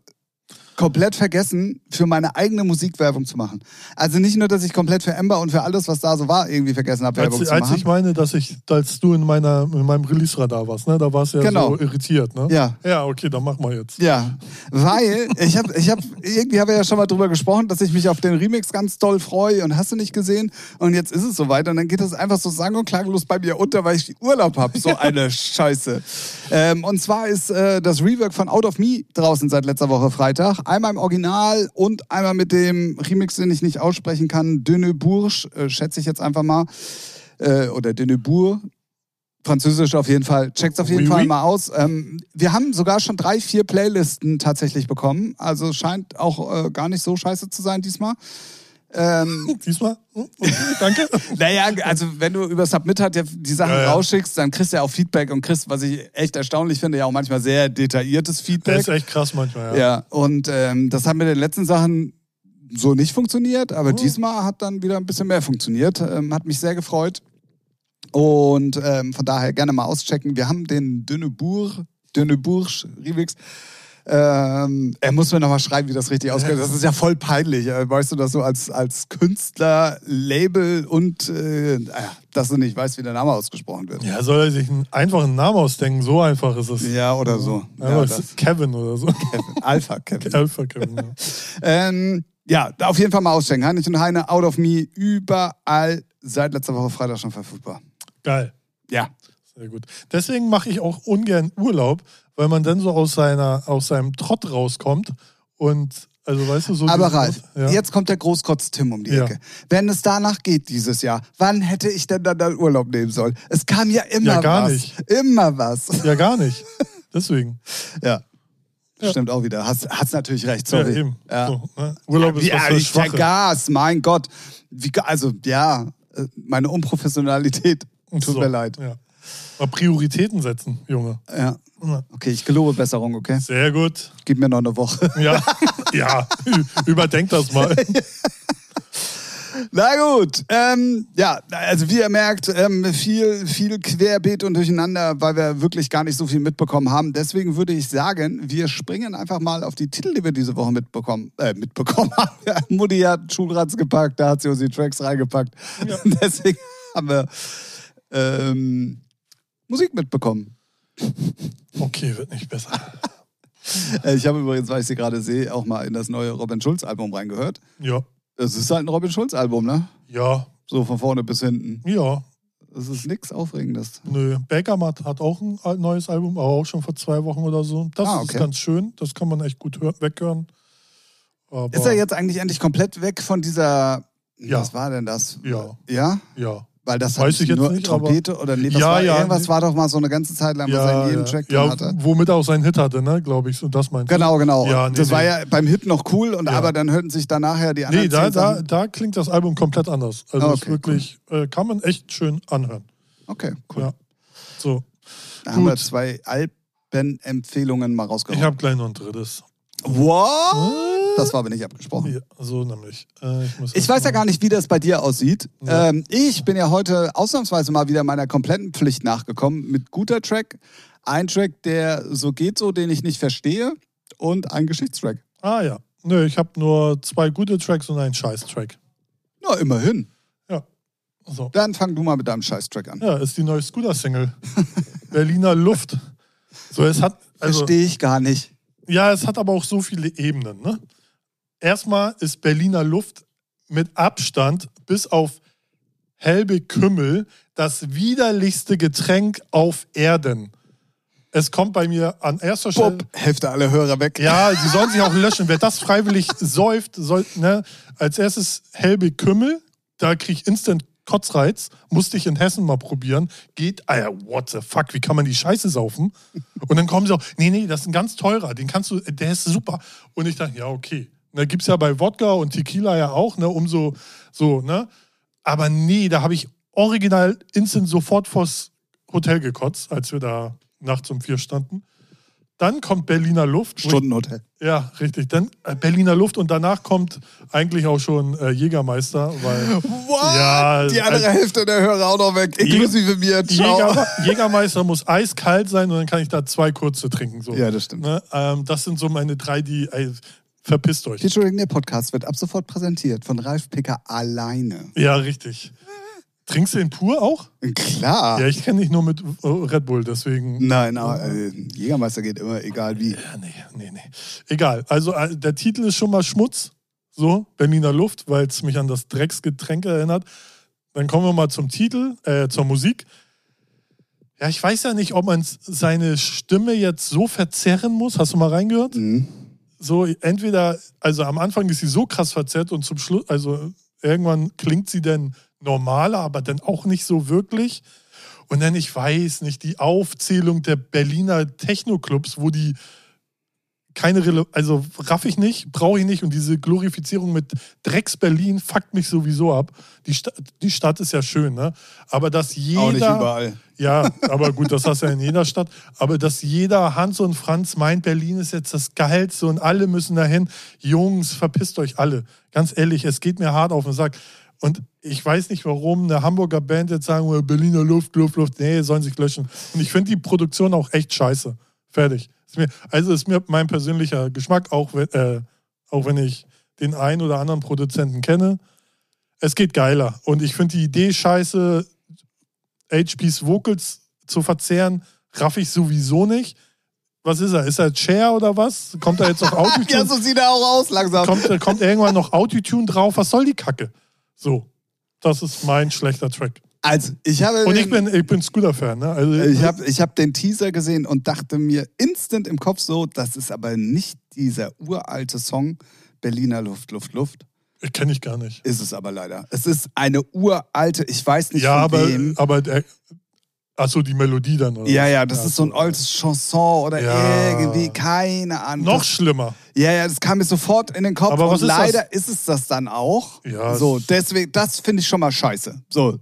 komplett vergessen, für meine eigene Musik Werbung zu machen. Also nicht nur, dass ich komplett für Ember und für alles, was da so war, irgendwie vergessen habe, Werbung Als, zu als machen. ich meine, dass ich, als du in, meiner, in meinem Release-Radar warst, ne? da warst du ja Genau. so irritiert. Ne? Ja. Ja, okay, dann machen wir jetzt. Ja, weil ich habe, ich habe, irgendwie haben wir ja schon mal drüber gesprochen, dass ich mich auf den Remix ganz doll freue und hast du nicht gesehen und jetzt ist es soweit und dann geht das einfach so sang- und klanglos bei mir unter, weil ich Urlaub habe. So eine Scheiße. Ähm, und zwar ist äh, das Rework von Out of Me draußen seit letzter Woche Freitag. Einmal im Original und einmal mit dem Remix, den ich nicht aussprechen kann, De Neubourg, äh, schätze ich jetzt einfach mal, äh, oder De Neubourg. Französisch auf jeden Fall. Checkt's auf jeden Oui, Fall oui. mal aus. Ähm, wir haben sogar schon drei, vier Playlisten tatsächlich bekommen. Also scheint auch äh, gar nicht so scheiße zu sein diesmal. Ähm, Diesmal? Hm? Okay, danke. naja, also wenn du über Submit halt ja die Sachen Ja, ja. rausschickst, dann kriegst du ja auch Feedback und kriegst, was ich echt erstaunlich finde, ja auch manchmal sehr detailliertes Feedback. ist echt krass manchmal, ja. Ja, und ähm, das hat mit den letzten Sachen so nicht funktioniert, aber Oh. diesmal hat dann wieder ein bisschen mehr funktioniert. Ähm, hat mich sehr gefreut. Und ähm, von daher gerne mal auschecken. Wir haben den Döneburg, Döneburg Remix. Ähm, er muss mir nochmal schreiben, wie das richtig ausgeht. Das ist ja voll peinlich. äh, Weißt du, das so als, als Künstler, Label und äh, dass du nicht weißt, wie der Name ausgesprochen wird. Ja, soll er sich einen einfachen Namen ausdenken? So einfach ist es. Ja, oder so. Ja, das, Kevin oder so. Kevin. Alpha Kevin. Alpha Kevin. Ja. Ähm, ja, auf jeden Fall mal auschecken. Heinrich und Heine, Out of Me, überall seit letzter Woche Freitag schon verfügbar. Geil. Ja. Sehr gut. Deswegen mache ich auch ungern Urlaub, weil man dann so aus, seiner, aus seinem Trott rauskommt und, also weißt du, so. Aber Ralf, ja. jetzt kommt der Großkotz Tim um die Ja. Ecke. Wenn es danach geht dieses Jahr, wann hätte ich denn dann, dann Urlaub nehmen sollen? Es kam ja immer Ja, gar was. nicht. Immer was. Ja, gar nicht. Deswegen. Ja. Ja. Stimmt auch wieder. Hast, hast natürlich recht, sorry. Ja, eben. Ja. So, ne? Urlaub ist ja, was für ich vergaß, mein Gott. Wie, also, ja, äh, meine Unprofessionalität. Tut So, mir leid. Ja. Mal Prioritäten setzen, Junge. Ja. Okay, ich gelobe Besserung, okay? Sehr gut. Gib mir noch eine Woche. Ja, ja. Überdenk das mal. Na gut, ähm, ja, also wie ihr merkt, ähm, viel, viel querbeet und durcheinander, weil wir wirklich gar nicht so viel mitbekommen haben. Deswegen würde ich sagen, wir springen einfach mal auf die Titel, die wir diese Woche mitbekommen, äh, mitbekommen haben. Ja, Mutti hat Schulranz gepackt, da hat sie uns die Tracks reingepackt. Ja. Deswegen haben wir ähm, Musik mitbekommen. Okay, wird nicht besser. Äh, ich habe übrigens, weil ich sie gerade sehe, auch mal in das neue Robin Schulz Album reingehört. Ja, Es ist halt ein Robin Schulz Album, ne? ja, So von vorne bis hinten. ja. Es ist nichts Aufregendes. Nö, Bakermat hat auch ein neues Album, aber auch schon vor zwei Wochen oder so. Das Ah, ist okay. ganz schön. Das kann man echt gut hör- weghören. Aber, Ist er jetzt eigentlich endlich komplett weg von dieser. Ja. Was war denn das? Ja. Ja? Ja. Weil das Weiß ich jetzt nur nicht, Trompete oder nee, Ja, war, ja, irgendwas nee. war doch mal so eine ganze Zeit lang, was er Ja, in jedem. Track ja, hatte. womit er auch seinen Hit hatte, ne, glaube ich. So, das meinst? Genau, genau. Ja, nee, das war nee. ja beim Hit noch cool, und aber dann hörten sich danach ja die anderen Nee, da, da, da klingt das Album komplett anders. Also Ah, es ist okay, wirklich, äh, kann man echt schön anhören. Okay, cool. So, Da haben wir Gut. zwei Albenempfehlungen mal ich rausgehauen. habe gleich noch ein drittes. What? Das war aber nicht abgesprochen. Ja, so nämlich. Äh, ich Ich weiß ja gar nicht, wie das bei dir aussieht. Ja. Ähm, ich bin ja heute ausnahmsweise mal wieder meiner kompletten Pflicht nachgekommen mit guter Track. Ein Track, der so geht so, den ich nicht verstehe und ein Geschichtstrack. Ah ja. Nö, ich habe nur zwei gute Tracks und einen Scheiß-Track. Na, immerhin. Ja. So. Dann fang du mal mit deinem Scheiß-Track an. Ja, ist die neue Scooter-Single. Berliner Luft. So, es hat. Also, Verstehe ich gar nicht. ja, es hat aber auch so viele Ebenen. Ne? Erstmal ist Berliner Luft mit Abstand bis auf Helbe Kümmel das widerlichste Getränk auf Erden. Es kommt bei mir an erster Stelle. Bupp, Hälfte alle Hörer weg. Ja, die sollen sich auch löschen. Wer das freiwillig säuft, soll, ne? Als erstes Helbe Kümmel, da kriege ich instant Kotzreiz, musste ich in Hessen mal probieren. Geht, Alter, what the fuck, wie kann man die Scheiße saufen? Und dann kommen sie auch, nee, nee, das ist ein ganz teurer, den kannst du, der ist super. Und ich dachte, ja, okay. Da gibt es ja bei Wodka und Tequila ja auch, ne, um so, so, ne? Aber nee, da habe ich original instant sofort vors Hotel gekotzt, als wir da nachts um vier standen. Dann kommt Berliner Luft. Stundenhotel. Ja, richtig. Dann äh, Berliner Luft und danach kommt eigentlich auch schon äh, Jägermeister, weil What? Ja, die andere also- Hälfte der Hörer auch noch weg, inklusive mir. Ciao. Jäger, Jägermeister muss eiskalt sein und dann kann ich da zwei kurze trinken. So. Ja, das stimmt. Ne? Ähm, das sind so meine drei, die verpisst euch. Featuring der Podcast wird ab sofort präsentiert von Ralf Picker alleine. Ja, richtig. Trinkst du den pur auch? Klar. Ja, ich kenne dich nur mit Red Bull, deswegen. Nein, aber, äh, Jägermeister geht immer, egal wie. Ja, nee, nee, nee. Egal. Also äh, der Titel ist schon mal Schmutz. So, Berliner Luft, weil es mich an das Drecksgetränk erinnert. Dann kommen wir mal zum Titel, äh, zur Musik. Ja, ich weiß ja nicht, ob man seine Stimme jetzt so verzerren muss. Hast du mal reingehört? Mhm. So, entweder, also am Anfang ist sie so krass verzerrt und zum Schluss, also irgendwann klingt sie dann normaler, aber dann auch nicht so wirklich. Und dann, ich weiß nicht, die Aufzählung der Berliner Techno-Clubs, wo die keine Rele also raff ich nicht, brauche ich nicht und diese Glorifizierung mit Drecks Berlin fuckt mich sowieso ab. Die, Sta die Stadt ist ja schön, ne? Aber dass jeder Auch nicht überall. ja, aber gut, das hast du ja in jeder Stadt. Aber dass jeder Hans und Franz meint, Berlin ist jetzt das Geilste und alle müssen dahin. Jungs, verpisst euch alle. Ganz ehrlich, es geht mir hart auf den Sack. Und ich weiß nicht, warum eine Hamburger Band jetzt sagen, "Oh, Berliner Luft, Luft, Luft. Nee, sollen sich löschen. Und ich finde die Produktion auch echt scheiße. Fertig. Ist mir, also ist mir mein persönlicher Geschmack, auch wenn, äh, auch wenn ich den einen oder anderen Produzenten kenne. Es geht geiler. Und ich finde die Idee scheiße, HPs Vocals zu verzehren, raff ich sowieso nicht. Was ist er? Ist er Chair oder was? Kommt da jetzt noch Autotune? Ja, so sieht er auch aus langsam. kommt, kommt irgendwann noch Autotune drauf? Was soll die Kacke? So, das ist mein schlechter Track. Also, ich habe. Und ich bin, ich bin Scooter-Fan. Ne? Also, Ich habe ich hab den Teaser gesehen und dachte mir instant im Kopf so, das ist aber nicht dieser uralte Song Berliner Luft, Luft, Luft. Kenne ich gar nicht. Ist es aber leider. Es ist eine uralte, ich weiß nicht Ja, von aber, wem. aber der, achso, die Melodie dann. Oder? Ja, ja, das ist so ein altes Chanson oder Ja. irgendwie, keine Ahnung. Noch Das- schlimmer. Ja, ja, das kam mir sofort in den Kopf. Aber und ist leider ist es das dann auch. Ja, So, es- deswegen, das finde ich schon mal scheiße. So,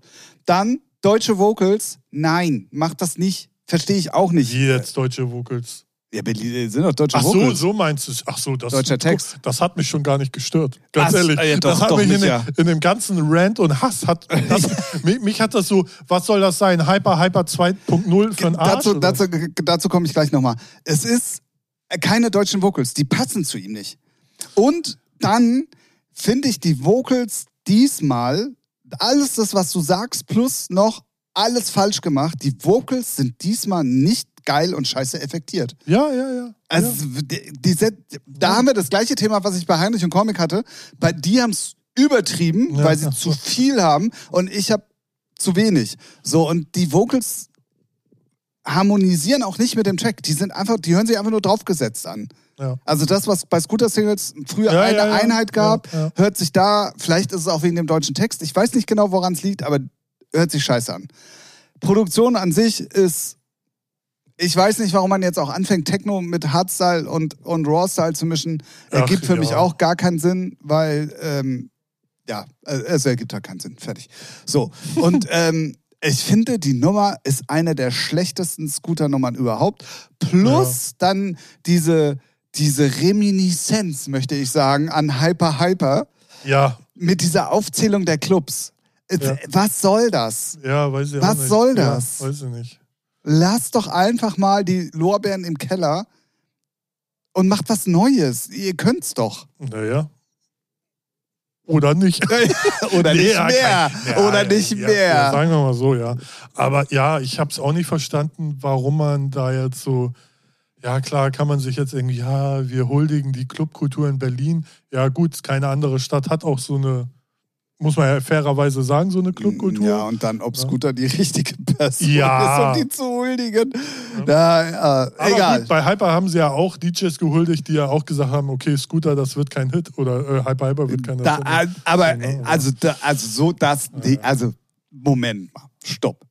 dann deutsche Vocals. Nein, macht das nicht. Verstehe ich auch nicht. Wie jetzt deutsche Vocals. Ja, Berlin sind doch deutsche Ach so, so meinst du es. Ach so, das, Deutscher Text. Das hat mich schon gar nicht gestört. Ganz Ach, ehrlich. äh, doch, das hat mich in, nicht, dem, ja. in dem ganzen Rant und Hass hat. Das, mich, mich hat das so, was soll das sein? Hyper, Hyper 2.0 für einen Arsch? dazu, dazu, dazu komme ich gleich nochmal. Es ist äh, keine deutschen Vocals, die passen zu ihm nicht. Und dann finde ich die Vocals diesmal, alles das, was du sagst, plus noch alles falsch gemacht. Die Vocals sind diesmal nicht geil und scheiße effektiert. Ja, ja, ja. Also, die, die, Set- da haben wir das gleiche Thema, was ich bei Heinrich und Comic hatte. Bei die haben es übertrieben, Ja, weil sie ja. zu viel haben und ich habe zu wenig. So, und die Vocals harmonisieren auch nicht mit dem Track. Die sind einfach, die hören sich einfach nur draufgesetzt an. Ja. Also das, was bei Scooter Singles früher Ja, eine ja. Einheit gab, hört sich da, vielleicht ist es auch wegen dem deutschen Text, ich weiß nicht genau, woran es liegt, aber hört sich scheiße an. Produktion an sich ist, ich weiß nicht, warum man jetzt auch anfängt, Techno mit Hardstyle und, und Rawstyle zu mischen. Ach, Ergibt für mich auch gar keinen Sinn, weil, ähm, ja, äh, es ergibt halt keinen Sinn. Fertig. So, und ähm, ich finde, die Nummer ist eine der schlechtesten Scooter-Nummern überhaupt. Plus dann diese, diese Reminiszenz, möchte ich sagen, an Hyper Hyper Ja, mit dieser Aufzählung der Clubs. Ja. Was soll das? ja, weiß ich auch Was nicht. soll das? Ja, weiß ich nicht. Lasst doch einfach mal die Lorbeeren im Keller und macht was Neues. Ihr könnt's doch. Naja. Oder nicht. Oder Nee, nicht ja, mehr. kein- ja, Oder nicht ja, mehr. Sagen wir mal so, ja. Aber ja, ich habe es auch nicht verstanden, warum man da jetzt so. Ja, klar, kann man sich jetzt irgendwie, ja, wir huldigen die Clubkultur in Berlin. Ja, gut, keine andere Stadt hat auch so eine muss man ja fairerweise sagen, so eine Clubkultur. Ja, und dann, ob Scooter die richtige Person Ja. ist, um die zu huldigen. Ja, äh, Aber egal. Gut, bei Hyper haben sie ja auch DJs gehuldigt, die ja auch gesagt haben, okay, Scooter, das wird kein Hit oder äh, Hyper Hyper wird kein Da, Hit. äh, aber, Genau, äh, ja. also, da, also so das, nee, also, Moment mal, stopp.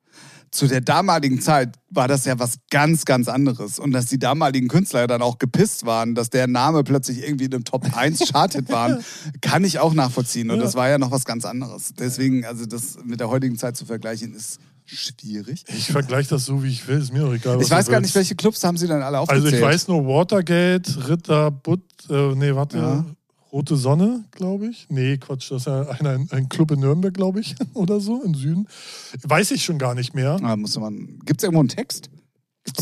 Zu der damaligen Zeit war das ja was ganz, ganz anderes. Und dass die damaligen Künstler dann auch gepisst waren, dass der Name plötzlich irgendwie in einem Top 1 Charted waren, kann ich auch nachvollziehen. Und Ja. das war ja noch was ganz anderes. Deswegen, also das mit der heutigen Zeit zu vergleichen, ist schwierig. Ich vergleiche das so, wie ich will, ist mir doch egal. was Ich weiß gar nicht, welche Clubs haben sie dann alle aufgezählt. Also ich weiß nur Watergate, Ritter, Butt, äh, nee, warte, Ja. Rote Sonne, glaube ich. Nee, Quatsch, das ist ja ein, ein, ein Club in Nürnberg, glaube ich, oder so, im Süden. Weiß ich schon gar nicht mehr. Ah. Gibt es irgendwo einen Text?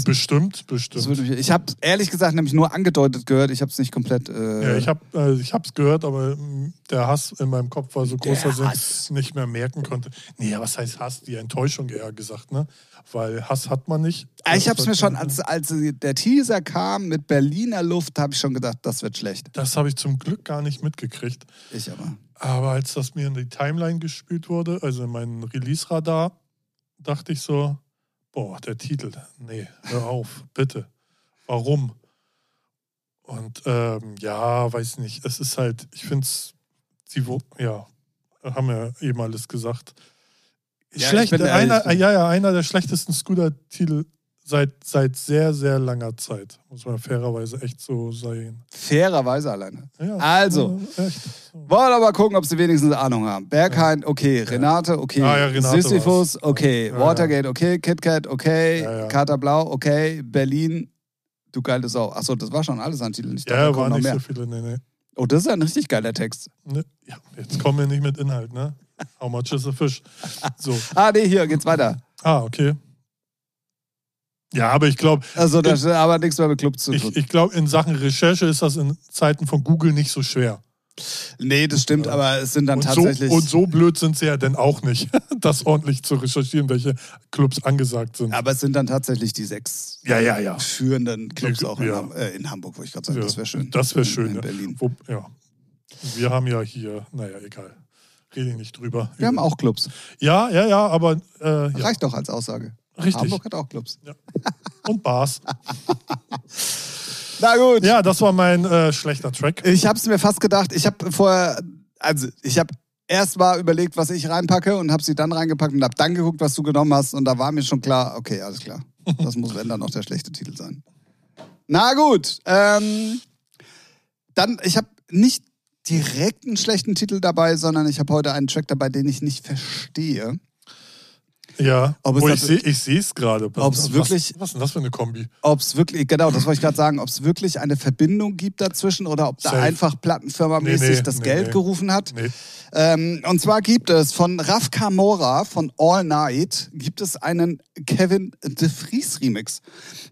Bestimmt, bestimmt. mich, ich habe ehrlich gesagt nämlich nur angedeutet gehört. Ich habe es nicht komplett. Äh, Ja, ich habe äh, ich hab's gehört, aber mm, der Hass in meinem Kopf war so groß, Der dass ich es nicht mehr merken konnte. Nee, was heißt Hass? Die Enttäuschung eher gesagt, ne? Weil Hass hat man nicht. Ah, ich habe es mir schon, als, als der Teaser kam mit Berliner Luft, habe ich schon gedacht, das wird schlecht. Das habe ich zum Glück gar nicht mitgekriegt. Ich aber. Aber als das mir in die Timeline gespielt wurde, also in meinen Release-Radar, dachte ich so, boah, der Titel, nee, hör auf, bitte. Warum? Und ähm, ja, weiß nicht, es ist halt, ich finde es, sie, wo- ja, haben wir eben alles gesagt. Ja, Schlecht, einer, ja, ja, einer der schlechtesten Scooter-Titel seit, seit sehr, sehr langer Zeit, muss man fairerweise echt so sagen. Fairerweise alleine. Ja, Also. ja. Wollen aber gucken, ob sie wenigstens Ahnung haben. Berghain, okay. Renate, okay. Ah, ja, Renate Sisyphus, okay. Watergate, okay. KitKat, okay. Ja. Kater Blau, okay. Berlin, du geile Sau. Achso, das war schon alles an Titeln. Ja, waren nicht mehr. so viele, nee, nee. Oh, das ist ein richtig geiler Text. Ne, ja, jetzt kommen wir nicht mit Inhalt, ne? How much is a fish? So. Ah, nee, hier geht's weiter. Ah, okay. Ja, aber ich glaube, Also, das hat aber nichts mehr mit Club zu tun. ich, ich glaube, in Sachen Recherche ist das in Zeiten von Google nicht so schwer. nee, das stimmt, Ja. aber es sind dann Und tatsächlich. so, und so blöd sind sie ja denn auch nicht, das ordentlich zu recherchieren, welche Clubs angesagt sind. aber es sind dann tatsächlich die sechs Ja, ja, ja. führenden Clubs auch in. Ham äh, in Hamburg, wollte ich gerade sagen. Das wäre schön. Das wäre In- schön. In ja. Berlin. Wo, ja. Wir haben ja hier, naja, egal. Rede ich nicht drüber. Wir haben auch Clubs. Ja, ja, ja, aber äh, Reicht doch als Aussage. Richtig. Hamburg hat auch Clubs. Und Bars. Na gut. Ja, das war mein äh, schlechter Track. Ich habe es mir fast gedacht. Ich habe vorher, also ich habe erst mal überlegt, was ich reinpacke und habe sie dann reingepackt und habe dann geguckt, was du genommen hast. Und da war mir schon klar, okay, alles klar. Das muss, wenn dann noch der schlechte Titel sein. Na gut. Ähm, dann, ich habe nicht direkt einen schlechten Titel dabei, sondern ich habe heute einen Track dabei, den ich nicht verstehe. Ja, Ob oh, ich sehe ich sehe es gerade. Ob es Was- wirklich- Was ist denn das für eine Kombi? Ob es wirklich, genau, das wollte ich gerade sagen, ob es wirklich eine Verbindung gibt dazwischen oder ob da Safe. einfach plattenfirmamäßig Nee, nee, das nee, Geld gerufen hat. Ähm, und zwar gibt es von Raf Kamora von All Night gibt es einen Kevin de Vries Remix.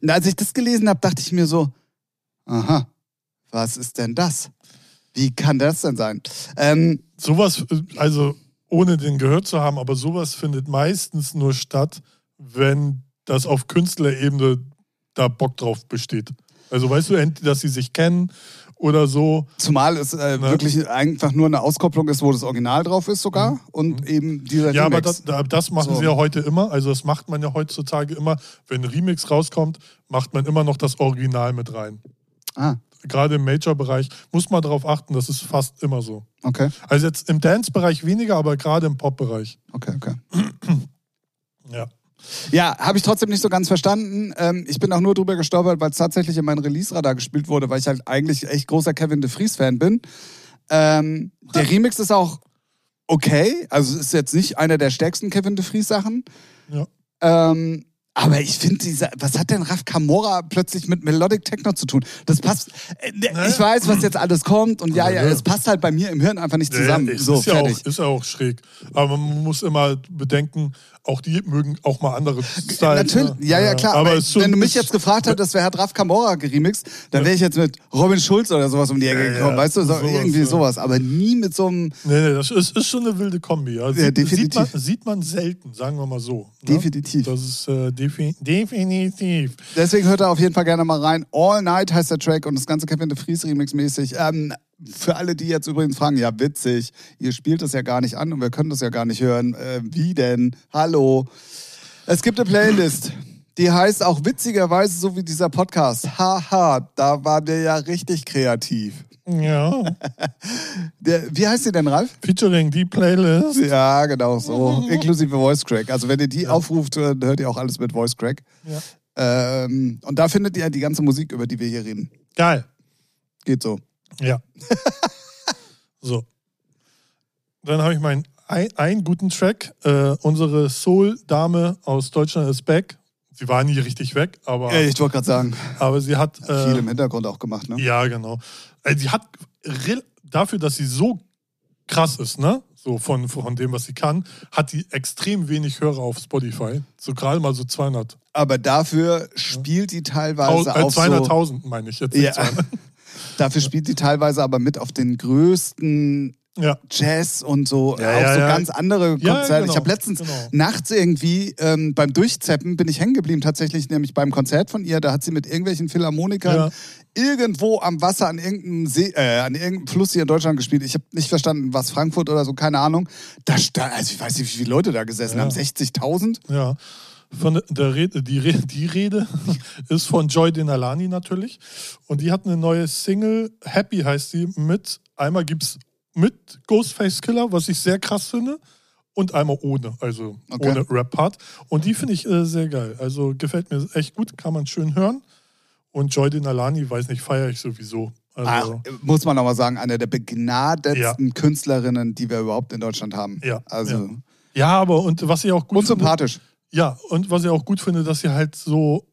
Und als ich das gelesen habe, dachte ich mir so, aha, was ist denn das? Wie kann das denn sein? Ähm, Sowas, äh, also ohne den gehört zu haben, aber sowas findet meistens nur statt, wenn das auf Künstlerebene da Bock drauf besteht. Also weißt du, entweder, dass sie sich kennen oder so. zumal es äh, Ne? wirklich einfach nur eine Auskopplung ist, wo das Original drauf ist sogar und eben dieser Mhm. Ja, aber Remix. das, da- das machen So. sie ja heute immer. Also das macht man ja heutzutage immer. Wenn ein Remix rauskommt, macht man immer noch das Original mit rein. ah, Gerade im Major-Bereich muss man darauf achten, das ist fast immer so. okay, Also jetzt im Dance-Bereich weniger, aber gerade im Pop-Bereich. okay, okay. Ja. Ja, habe ich trotzdem nicht so ganz verstanden. Ähm, ich bin auch nur drüber gestolpert, weil es tatsächlich in meinem Release-Radar gespielt wurde, weil ich halt eigentlich echt großer Kevin de Vries-Fan bin. Ähm, der Remix ist auch okay. Also es ist jetzt nicht einer der stärksten Kevin de Vries-Sachen. Ja. Ähm, aber ich finde, was hat denn Raf Kamora plötzlich mit Melodic Techno zu tun? Das passt. Äh, Naja. Ich weiß, was jetzt alles kommt und ja, Ja, ja, ja. es passt halt bei mir im Hirn einfach nicht zusammen. Ja, ist, so, ist, ja fertig. auch, ist ja auch schräg. Aber man muss immer bedenken, auch die mögen auch mal andere Styles. Natürlich, ne? ja, ja, klar. Aber Aber schon, wenn du mich jetzt gefragt hättest, wer hat Raf Kamora geremixed, dann wäre ich jetzt mit Robin Schulz oder sowas um die Ecke Ja, ja, gekommen, weißt du? So, sowas, irgendwie ja. sowas. Aber nie mit so einem. Nee, nee, das ist, ist schon eine wilde Kombi. Ja. Sieht, definitiv. Sieht man, sieht man selten, sagen wir mal so. Ne? Definitiv. Das ist äh, defi definitiv. Deswegen hört er auf jeden Fall gerne mal rein. All Night heißt der Track und das ganze Kevin de Vries Remix mäßig. Ähm, Für alle, die jetzt übrigens fragen, ja witzig, ihr spielt das ja gar nicht an und wir können das ja gar nicht hören. Äh, wie denn? Hallo. Es gibt eine Playlist, die heißt auch witzigerweise so wie dieser Podcast. Haha, da waren wir ja richtig kreativ. Ja. Der, wie heißt die denn, Ralf? Featuring die Playlist. Ja, genau so. Inklusive Voice Crack. Also wenn ihr die aufruft, dann hört ihr auch alles mit Voice Crack. Ja. Ähm, und da findet ihr die ganze Musik, über die wir hier reden. Geil. Geht so. Ja. so. Dann habe ich meinen ein, einen guten Track. Äh, unsere Soul-Dame aus Deutschland ist back. Sie war nie richtig weg, aber, Ja, ich wollte gerade sagen, aber sie hat. viel Äh, im Hintergrund auch gemacht, ne? ja, genau. Äh, sie hat dafür, dass sie so krass ist, ne? So von, von dem, was sie kann, hat die extrem wenig Hörer auf Spotify. So gerade mal so 200. Aber dafür spielt die Au, teilweise äh, auch so, 200.000 meine ich jetzt. Ja. 200. dafür spielt die teilweise aber mit auf den größten Ja. Jazz und so, Ja, auch ja, so ganz andere Konzerte. genau, ich habe letztens genau. nachts irgendwie ähm, beim Durchzeppen bin ich hängen geblieben, tatsächlich nämlich beim Konzert von ihr. Da hat sie mit irgendwelchen Philharmonikern irgendwo am Wasser an irgendeinem See, äh, an irgendeinem Fluss hier in Deutschland gespielt. Ich habe nicht verstanden, was Frankfurt oder so, keine Ahnung. Da stand, also ich weiß nicht, wie viele Leute da gesessen haben, 60.000. Ja. Von der Rede, die, Rede, die Rede ist von Joy Denalani natürlich. Und die hat eine neue Single, Happy heißt sie, mit, einmal gibt es mit Ghostface Killer, was ich sehr krass finde, und einmal ohne, also Okay. ohne Rap-Part. Und die finde ich äh, sehr geil. Also gefällt mir echt gut, kann man schön hören. Und Joy Denalani, weiß nicht, feiere ich sowieso. Ach, Also, muss man aber sagen, eine der begnadetsten Künstlerinnen, die wir überhaupt in Deutschland haben. Ja, Also ja, aber und was ich auch gut und finde, sympathisch. Ja, und was ich auch gut finde, dass sie halt so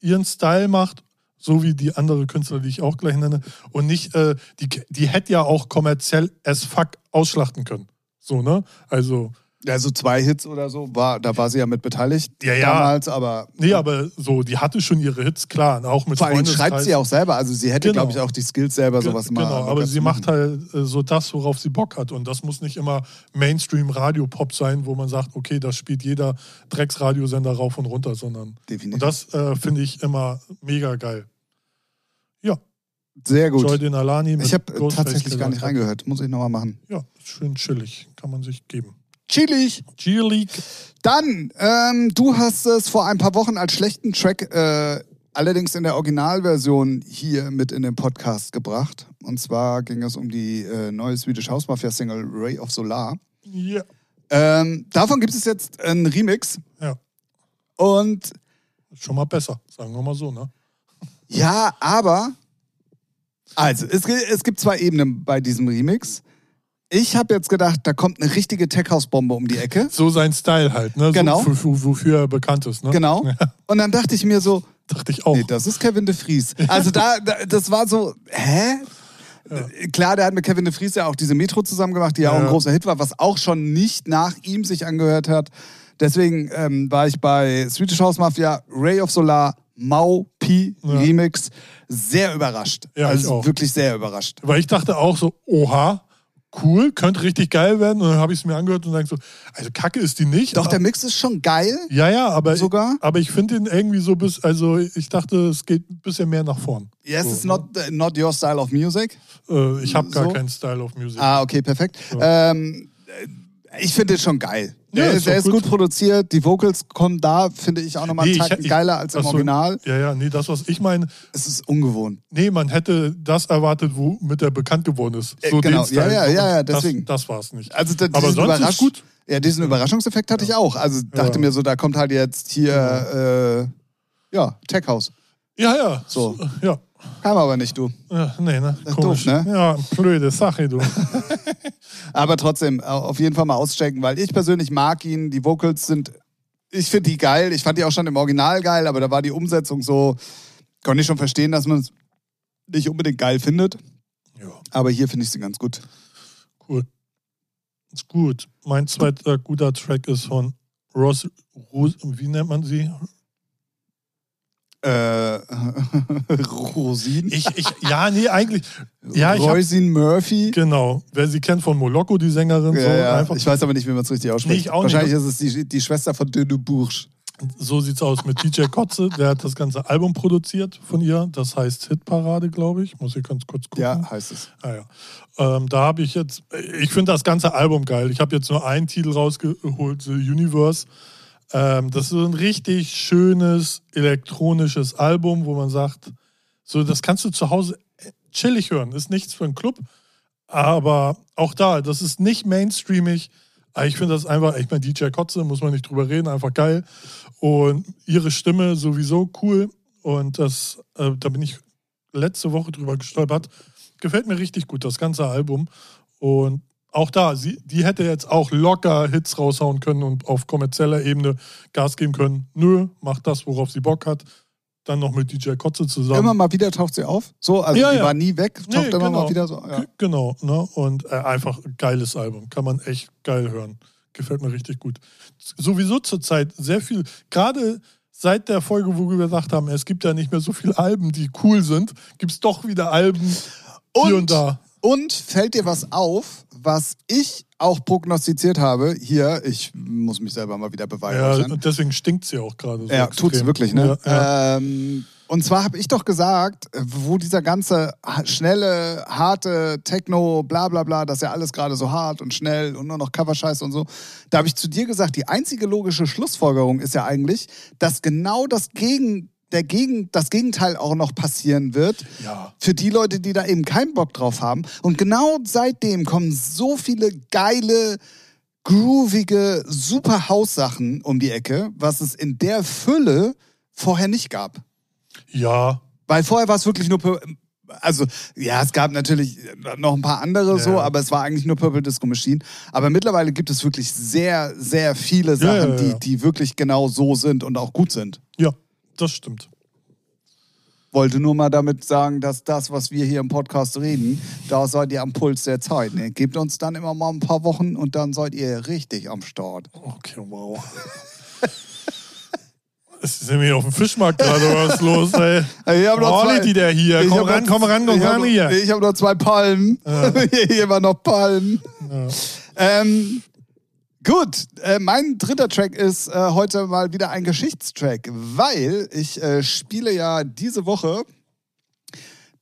ihren Style macht, so wie die andere Künstler, die ich auch gleich nenne. Und nicht, äh, die, die hätte ja auch kommerziell as fuck ausschlachten können. So, ne? Also, Ja, so zwei Hits oder so, war, da war sie ja mit beteiligt Ja, ja. damals, aber nee, aber so, die hatte schon ihre Hits, klar, auch mit vor allem schreibt sie auch selber. Also sie hätte, Genau. glaube ich, auch die Skills selber Ge- sowas. Genau, mal aber ganz sie macht machen. halt äh, so das, worauf sie Bock hat. Und das muss nicht immer Mainstream-Radio-Pop sein, wo man sagt, okay, das spielt jeder Drecksradiosender rauf und runter, sondern. Definitiv. Und das äh, finde ich immer mega geil. Ja, Sehr gut. Joy Denalani mit ich habe tatsächlich gar nicht reingehört. Muss ich nochmal machen. Ja, schön chillig. Kann man sich geben. Chillig. G-League. Dann, ähm, du hast es vor ein paar Wochen als schlechten Track äh, allerdings in der Originalversion hier mit in den Podcast gebracht. Und zwar ging es um die äh, neue Swedish House Mafia Single Ray of Solar. Ja. Ähm, davon gibt es jetzt einen Remix. Ja. Und Schon mal besser, sagen wir mal so, ne? Ja, aber. Also, es, es gibt zwei Ebenen bei diesem Remix. Ich habe jetzt gedacht, da kommt eine richtige Tech-House-Bombe um die Ecke. So sein Style halt, ne? Genau. So, für, für, wofür er bekannt ist, ne? Genau. Ja, Und dann dachte ich mir so, dachte ich auch. nee, das ist Kevin de Vries. Also da, da das war so, hä? Äh, Klar, der hat mit Kevin de Vries ja auch diese Metro zusammen gemacht, die ja, auch ein Ja. großer Hit war, was auch schon nicht nach ihm sich angehört hat. Deswegen ähm, war ich bei Swedish House Mafia, Ray of Solar, Mau Pi. Remix sehr überrascht. Ja, ich also wirklich sehr überrascht. Weil ich dachte auch so, oha, cool, könnte richtig geil werden. Und dann habe ich es mir angehört und denke so, also Kacke ist die nicht. Doch, der Mix ist schon geil. Ja, ja, aber, Sogar? aber ich finde ihn irgendwie so bis, also ich dachte, es geht ein bisschen mehr nach vorn. Yes, So, it's not, not your style of music. Äh, ich habe gar So? keinen Style of Music. Ah, okay, perfekt. Ähm, ich finde den schon geil. Ja, Der, ist der ist gut. gut produziert. Die Vocals kommen da, finde ich, auch nochmal Nee, einen Tacken geiler als im so, Original. Ja, ja, nee, das, was ich meine, Es ist ungewohnt. nee, man hätte das erwartet, womit er bekannt geworden ist. Äh, So genau. den Style. Ja, ja, ja, ja, deswegen. Das, das war es nicht. Also da, Aber sonst ist gut. Ja, diesen Überraschungseffekt hatte ich auch. Also dachte Ja. mir so, da kommt halt jetzt hier, äh, ja, Tech House. Ja, ja. So. Ja. Kam aber nicht, du. ja nee, ne? Komisch. doof, ne? Ja, blöde Sache, du. Aber trotzdem, auf jeden Fall mal auschecken, weil ich persönlich mag ihn. Die Vocals sind, ich finde die geil. Ich fand die auch schon im Original geil, aber da war die Umsetzung so, konnte ich schon verstehen, dass man es nicht unbedingt geil findet. ja, Aber hier finde ich sie ganz gut. cool. Ist gut. Mein zweiter guter Track ist von Ross, Ros, wie nennt man sie? Äh, Rosin? Ich, ich, ja, nee, eigentlich. Ja, Roisin Murphy? genau. Wer sie kennt von Moloko, die Sängerin, so Ja, ja. einfach. Ich weiß aber nicht, wie man es richtig ausspricht. Nee, ich auch Wahrscheinlich ist es die, die Schwester von de Bourges. So sieht's aus mit DJ Kotze. Der hat das ganze Album produziert von ihr. Das heißt Hitparade, glaube ich. Muss ich ganz kurz gucken. Ja, heißt es. Ah, ja. Ähm, da habe ich jetzt, ich finde das ganze Album geil. Ich habe jetzt nur einen Titel rausgeholt, The Universe. Ähm, das ist so ein richtig schönes elektronisches Album, wo man sagt, so das kannst du zu Hause chillig hören. Ist nichts für einen Club, aber auch da, das ist nicht mainstreamig. Ich finde das einfach, ich meine, DJ Kotze, muss man nicht drüber reden, einfach geil. Und ihre Stimme sowieso cool. Und das, äh, da bin ich letzte Woche drüber gestolpert. Gefällt mir richtig gut, das ganze Album. Und auch da, sie, die hätte jetzt auch locker Hits raushauen können und auf kommerzieller Ebene Gas geben können. Nö, macht das, worauf sie Bock hat. Dann noch mit DJ Kotze zusammen. Immer mal wieder taucht sie auf. So, also Ja, die ja. war nie weg, taucht Nee, immer genau. mal wieder so. Ja. Genau, ne? Und äh, einfach ein geiles Album. Kann man echt geil hören. Gefällt mir richtig gut. Sowieso zurzeit sehr viel, gerade seit der Folge, wo wir gesagt haben, es gibt ja nicht mehr so viele Alben, die cool sind, gibt es doch wieder Alben hier Und- und da. Und fällt dir was auf, was ich auch prognostiziert habe? Hier, ich muss mich selber mal wieder Ja, beweihräuchern. und deswegen stinkt sie auch gerade so. Ja, extrem. tut's wirklich, ne? Ja, ja. Ähm, und zwar habe ich doch gesagt, wo dieser ganze schnelle, harte Techno, bla bla bla, das ist ja alles gerade so hart und schnell und nur noch Coverscheiß und so. Da habe ich zu dir gesagt, die einzige logische Schlussfolgerung ist ja eigentlich, dass genau das Gegen, der Gegen, das Gegenteil auch noch passieren wird. Ja. Für die Leute, die da eben keinen Bock drauf haben. Und genau seitdem kommen so viele geile, groovige, super Haussachen um die Ecke, was es in der Fülle vorher nicht gab. ja, Weil vorher war es wirklich nur. Also, ja, es gab natürlich noch ein paar andere so, Ja. aber es war eigentlich nur Purple Disco Machine. Aber mittlerweile gibt es wirklich sehr, sehr viele Sachen, ja, ja. Die, die wirklich genau so sind und auch gut sind. ja, das stimmt. Wollte nur mal damit sagen, dass das, was wir hier im Podcast reden, da seid ihr am Puls der Zeit. Ne? Gebt uns dann immer mal ein paar Wochen und dann seid ihr richtig am Start. Okay, wow. Ist nämlich auf dem Fischmarkt gerade was los, ey. Ich hab noch Oh, zwei- der hier. Komm ran, noch- komm ran, komm ran hier. Ich habe noch zwei Palmen. hier war noch Palmen. Ähm, gut, äh, mein dritter Track ist äh, heute mal wieder ein Geschichtstrack, weil ich äh, spiele ja diese Woche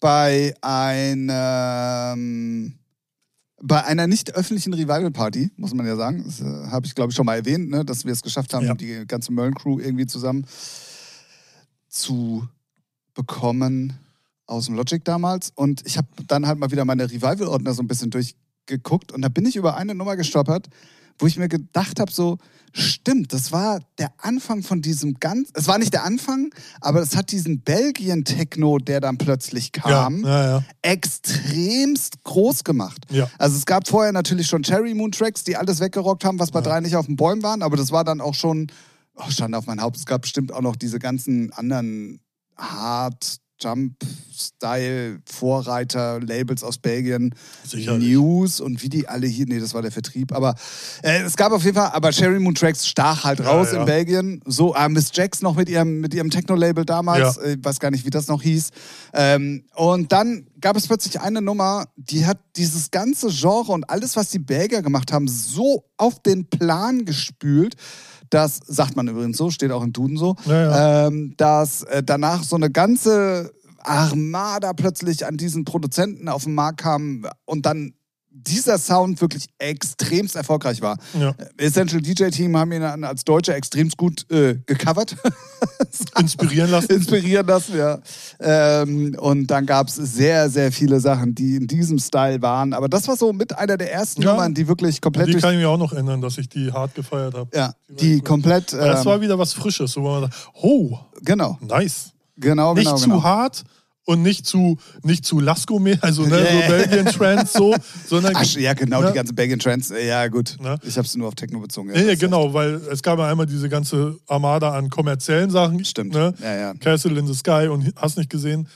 bei einem bei einer nicht öffentlichen Revival-Party, muss man ja sagen. Das äh, habe ich, glaube ich, schon mal erwähnt, ne, dass wir es geschafft haben, Ja. die ganze Mölln-Crew irgendwie zusammen zu bekommen aus dem Logic damals. Und ich habe dann halt mal wieder meine Revival-Ordner so ein bisschen durchgeguckt und da bin ich über eine Nummer gestolpert, wo ich mir gedacht habe, so, stimmt, das war der Anfang von diesem ganz, es war nicht der Anfang, aber es hat diesen Belgien-Techno, der dann plötzlich Ja, kam, ja, ja. extremst groß gemacht. Ja. Also es gab vorher natürlich schon Cherry Moon Tracks, die alles weggerockt haben, was bei drei nicht auf den Bäumen waren, aber das war dann auch schon, oh, stand auf mein Haupt, es gab bestimmt auch noch diese ganzen anderen Hard Jump Style Vorreiter Labels aus Belgien, Sicherlich. News und wie die alle hier, nee, das war der Vertrieb, aber äh, es gab auf jeden Fall, aber Cherry Moon Tracks stach halt raus ja. in Belgien, so ah, Miss Jax noch mit ihrem mit ihrem Techno Label damals, Ja. äh, ich weiß gar nicht, wie das noch hieß. Ähm, und dann gab es plötzlich eine Nummer, die hat dieses ganze Genre und alles, was die Belgier gemacht haben, so auf den Plan gespült. Das sagt man übrigens so, steht auch im Duden so, Ja, Ähm, dass äh, danach so eine ganze Armada plötzlich an diesen Produzenten auf den Markt kam und dann dieser Sound wirklich extremst erfolgreich war. Ja. Essential DJ Team haben ihn dann als Deutscher extremst gut äh, gecovert. Inspirieren lassen. inspirieren lassen, ja. Ähm, und dann gab es sehr, sehr viele Sachen, die in diesem Style waren. Aber das war so mit einer der ersten Ja. Nummern, die wirklich komplett Die durch. kann ich mir auch noch erinnern, dass ich die hart gefeiert habe. Ja, Die die komplett. Weil das war Ähm, wieder was Frisches, wo man sagt, oh, genau, nice. genau, Nicht genau. zu genau. hart und nicht zu, nicht zu Lasko mehr, also ne, so Belgian Trends so, sondern Ach, ja, genau, Ja. die ganzen Belgian Trends. äh, Ja, gut. Ne? Ich habe es nur auf Techno bezogen. Ja, ja, genau, weil es gab ja einmal diese ganze Armada an kommerziellen Sachen. Stimmt. Ne? Ja, ja. Castle in the Sky und hast nicht gesehen.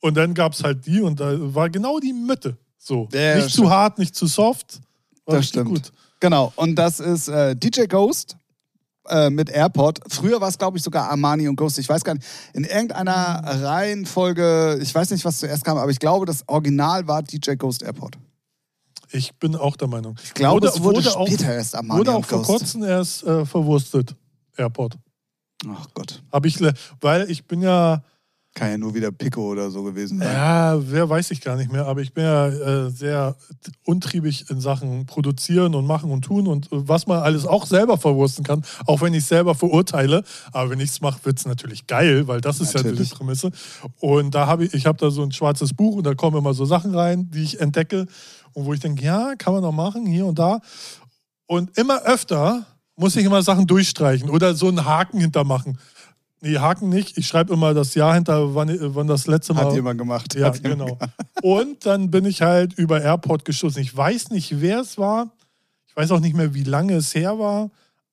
Und dann gab es halt die und da war genau die Mitte. So. Ja, nicht stimmt. zu hart, nicht zu soft. War Das stimmt. gut. Genau, und das ist äh, DJ Ghost äh, mit Airport. Früher war es, glaube ich, sogar Armani und Ghost. Ich weiß gar nicht, in irgendeiner Reihenfolge, ich weiß nicht, was zuerst kam, aber ich glaube, das Original war DJ Ghost Airport. Ich bin auch der Meinung. Ich glaube, es wurde, auch, später erst Armani wurde auch und vor Ghost. kurzem erst äh, verwurstet. Airport. Ach Gott. Habe ich, weil ich bin ja, Kann ja nur wieder Pico oder so gewesen sein. ja, wer weiß ich gar nicht mehr, aber ich bin ja äh, sehr untriebig in Sachen produzieren und machen und tun und äh, was man alles auch selber verwursten kann, auch wenn ich es selber verurteile. Aber wenn ich es mache, wird es natürlich geil, weil das ist ja Natürlich. die Prämisse. Und da habe ich, ich habe da so ein schwarzes Buch und da kommen immer so Sachen rein, die ich entdecke und wo ich denke, ja, kann man noch machen, hier und da. Und immer öfter muss ich immer Sachen durchstreichen oder so einen Haken hintermachen. Nee, Haken nicht. Ich schreibe immer das Jahr hinter, wann, wann das letzte Mal. Hat jemand gemacht. Ja, jemand genau. Und dann bin ich halt über Airport gestoßen. Ich weiß nicht, wer es war. Ich weiß auch nicht mehr, wie lange es her war.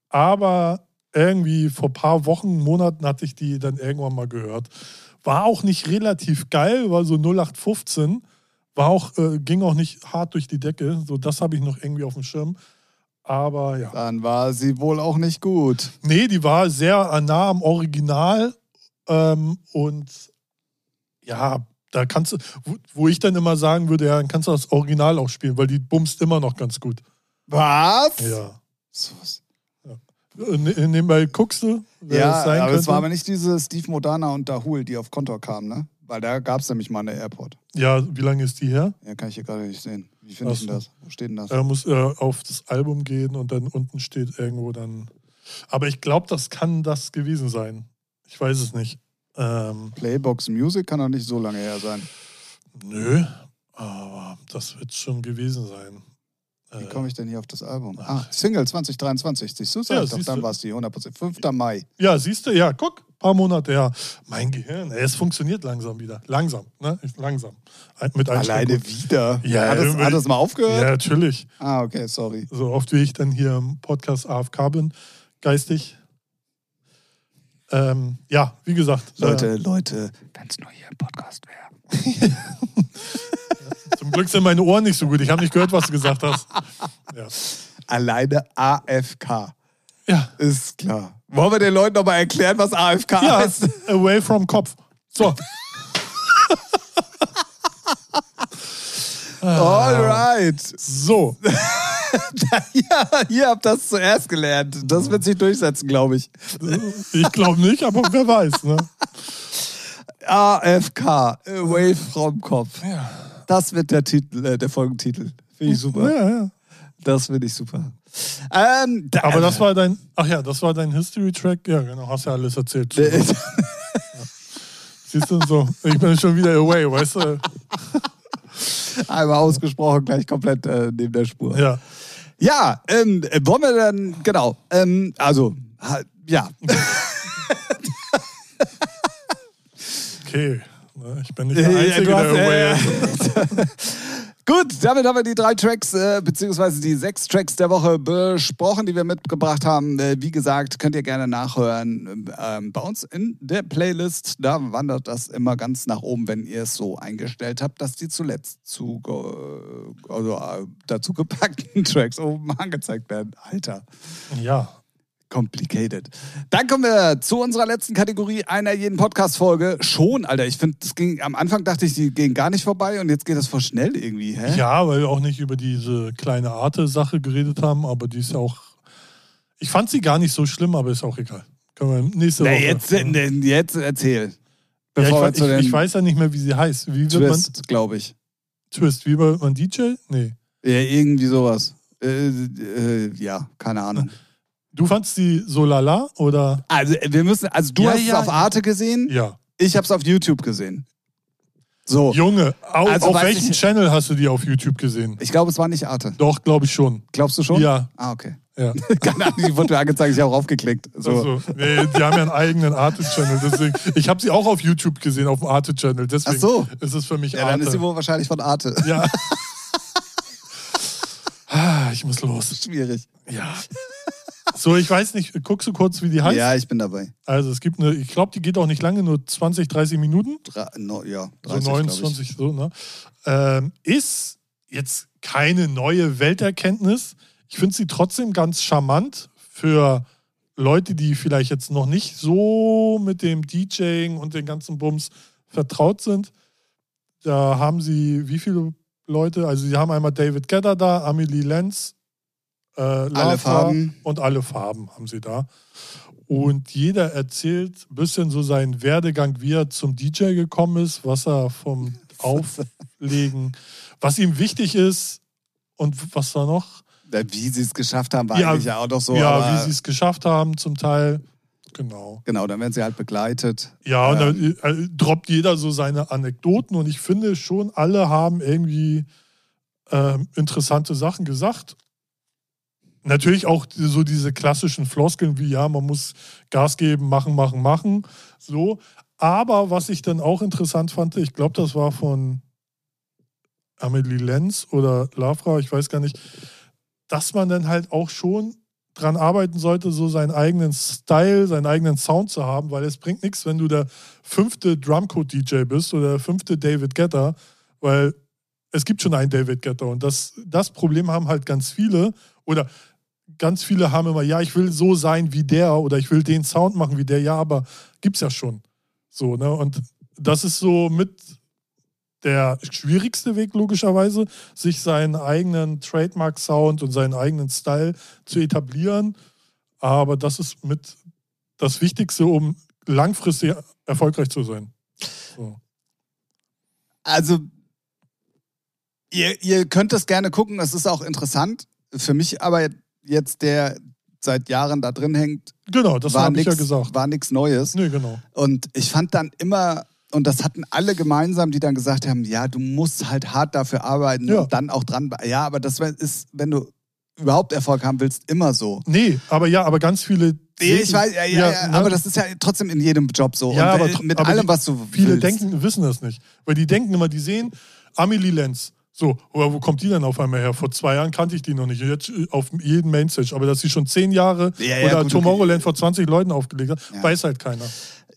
Aber irgendwie vor ein paar Wochen, Monaten hatte ich die dann irgendwann mal gehört. War auch nicht relativ geil, war so 0815. War auch, äh, ging auch nicht hart durch die Decke. So, das habe ich noch irgendwie auf dem Schirm. Aber ja. Dann war sie wohl auch nicht gut. Nee, die war sehr nah am Original. Ähm, und ja, da kannst du, wo, ich dann immer sagen würde, ja, dann kannst du das Original auch spielen, weil die bumst immer noch ganz gut. Was? Ja. So was- Äh, ne- Nebenbei guckst du, Ja, aber könnte. es war aber nicht diese Steve Modana und Dahul, die auf Kontor kamen, ne? Weil da gab es nämlich mal eine Airport. ja, wie lange ist die her? Ja, kann ich hier gerade nicht sehen. Wie finde ich Ach denn das? Wo steht denn das? Er muss äh, auf das Album gehen und dann unten steht irgendwo dann. Aber ich glaube, das kann das gewesen sein. Ich weiß es nicht. Ähm, Playbox Music kann doch nicht so lange her sein. nö, aber das wird schon gewesen sein. Wie Äh, komme ich denn hier auf das Album? Ah, Single 2023. Siehst du? Sag Ja, doch, dann war es die 100%. 5. Mai. Ja, siehst du, ja, guck, paar Monate her. Mein Gehirn, ey, es funktioniert langsam wieder. Langsam, ne? Langsam. Mit Alleine wieder. Ja, hat, das, hat das mal Ja, aufgehört? natürlich. Ah, okay, sorry. So oft wie ich dann hier im Podcast AFK bin, geistig. Ähm, ja, wie gesagt. Leute, Leute, wenn es nur hier im Podcast wäre. Äh, zum Glück sind meine Ohren nicht so gut. Ich habe nicht gehört, was du gesagt hast. Ja. Alleine AFK. Ja, Ist klar. Wollen wir den Leuten nochmal erklären, was AFK ja heißt? away from Kopf. So. Alright. So. Ja, ihr habt das zuerst gelernt. Das wird sich durchsetzen, glaube ich. Ich glaube nicht, aber wer weiß. Ne? AFK, Away from Kopf. Ja. Das wird der Titel, äh, der Folgentitel. Finde ich super. Ja, ja. Das finde ich super. Ähm, da, Aber das war dein, ach ja, das war dein History-Track. Ja, genau, hast ja alles erzählt. Äh, Siehst du so, ich bin schon wieder away, weißt du? Einmal ausgesprochen, gleich komplett äh, neben der Spur. Ja. Ja, ähm, äh, wollen wir dann, genau, ähm, also, ha- ja. Okay. Ich bin nicht der Äh, Einzige, der away äh, ist. Gut, damit haben wir die drei Tracks, äh, beziehungsweise die sechs Tracks der Woche besprochen, die wir mitgebracht haben. Äh, wie gesagt, könnt ihr gerne nachhören ähm, bei uns in der Playlist. Da wandert das immer ganz nach oben, wenn ihr es so eingestellt habt, dass die zuletzt zu, äh, also, äh, dazu gepackten Tracks oben angezeigt werden. Alter. Ja. Complicated. Dann kommen wir zu unserer letzten Kategorie einer jeden Podcast-Folge. Schon, Alter. Ich finde, ging am Anfang dachte ich, die gehen gar nicht vorbei und jetzt geht das voll schnell irgendwie, hä? Ja, weil wir auch nicht über diese kleine Arte-Sache geredet haben, aber die ist ja auch. Ich fand sie gar nicht so schlimm, aber ist auch egal. Können wir nächste Na, Woche. jetzt, ja. äh, jetzt erzähl. Ja, ich, ich, ich weiß ja nicht mehr, wie sie heißt. Wie Twist, glaube ich. Twist? Wie wird man DJ? Nee. Ja, irgendwie sowas. Äh, äh, ja, keine Ahnung. Du fandst die so lala oder? Also wir müssen, also du Ja, hast es ja. auf Arte gesehen, Ja. ich habe es auf YouTube gesehen. So, Junge, au, Also auf weiß welchem ich- Channel hast du die auf YouTube gesehen? ich glaube, es war nicht Arte. Doch, glaube ich schon. Glaubst du schon? Ja. Ah, okay. Ja. Keine Ahnung, die wurde mir angezeigt, ich habe auch aufgeklickt. So. Also, nee, die haben ja einen eigenen Arte-Channel. Deswegen, ich habe sie auch auf YouTube gesehen, auf dem Arte-Channel. Deswegen Ach so. ist es für mich Ja, dann Arte. ist sie wohl wahrscheinlich von Arte. ja. Ah, ich muss los. Schwierig. Ja. So, ich weiß nicht, guckst du kurz, wie die heißt? Ja, ich bin dabei. Also es gibt eine, ich glaube, die geht auch nicht lange, nur 20, 30 Minuten. Dra no, ja, So 30, glaub 29, so, ne? Ähm, ist jetzt keine neue Welterkenntnis. Ich finde sie trotzdem ganz charmant für Leute, die vielleicht jetzt noch nicht so mit dem DJing und den ganzen Bums vertraut sind. Da haben sie wie viele Leute? Also sie haben einmal David Gedder da, Amelie Lenz, äh, alle Farben. und alle Farben haben sie da. Und jeder erzählt ein bisschen so seinen Werdegang, wie er zum DJ gekommen ist, was er vom Auflegen, was ihm wichtig ist und was da noch. Wie sie es geschafft haben, war Ja, eigentlich ja auch doch so. ja, wie sie es geschafft haben zum Teil. Genau. Genau, dann werden sie halt begleitet. Ja, und Ähm. dann äh, droppt jeder so seine Anekdoten und ich finde schon, alle haben irgendwie ähm, interessante Sachen gesagt. Natürlich auch so diese klassischen Floskeln wie, ja, man muss Gas geben, machen, machen, machen. So. Aber was ich dann auch interessant fand, ich glaube, das war von Amelie Lenz oder Lavra, ich weiß gar nicht, dass man dann halt auch schon dran arbeiten sollte, so seinen eigenen Style, seinen eigenen Sound zu haben, weil es bringt nichts, wenn du der fünfte Drumcode-DJ bist oder der fünfte David Guetta, weil es gibt schon einen David Guetta und das, das Problem haben halt ganz viele oder ganz viele haben immer, ja, ich will so sein wie der oder ich will den Sound machen wie der, ja, aber gibt's ja schon. So, ne? Und das ist so mit der schwierigste Weg, logischerweise, sich seinen eigenen Trademark-Sound und seinen eigenen Style zu etablieren. Aber das ist mit das Wichtigste, um langfristig erfolgreich zu sein. So. Also, ihr, ihr könnt das gerne gucken, es ist auch interessant. Für mich aber jetzt, der seit Jahren da drin hängt, Genau, das war ich ja nichts gesagt. war nichts Neues. Nee, genau. Und ich fand dann immer, und das hatten alle gemeinsam, die dann gesagt haben, ja, du musst halt hart dafür arbeiten Ja. und dann auch dran. Ja, aber das ist, wenn du überhaupt Erfolg haben willst, immer so. Nee, aber ja, aber ganz viele. Nee, ich weiß, ja, ja, ja, ne? aber das ist ja trotzdem in jedem Job so. Ja, und aber wenn- tr- mit aber allem, die- was du Viele willst. denken, wissen das nicht. Weil die denken immer, die sehen Amelie Lenz. So, oder wo kommt die denn auf einmal her? Vor zwei Jahren kannte ich die noch nicht. Jetzt äh, auf jedem Mainstage. Aber dass sie schon zehn Jahre Ja, ja, oder gut, Tomorrowland vor 20 Leuten aufgelegt hat, Ja. weiß halt keiner.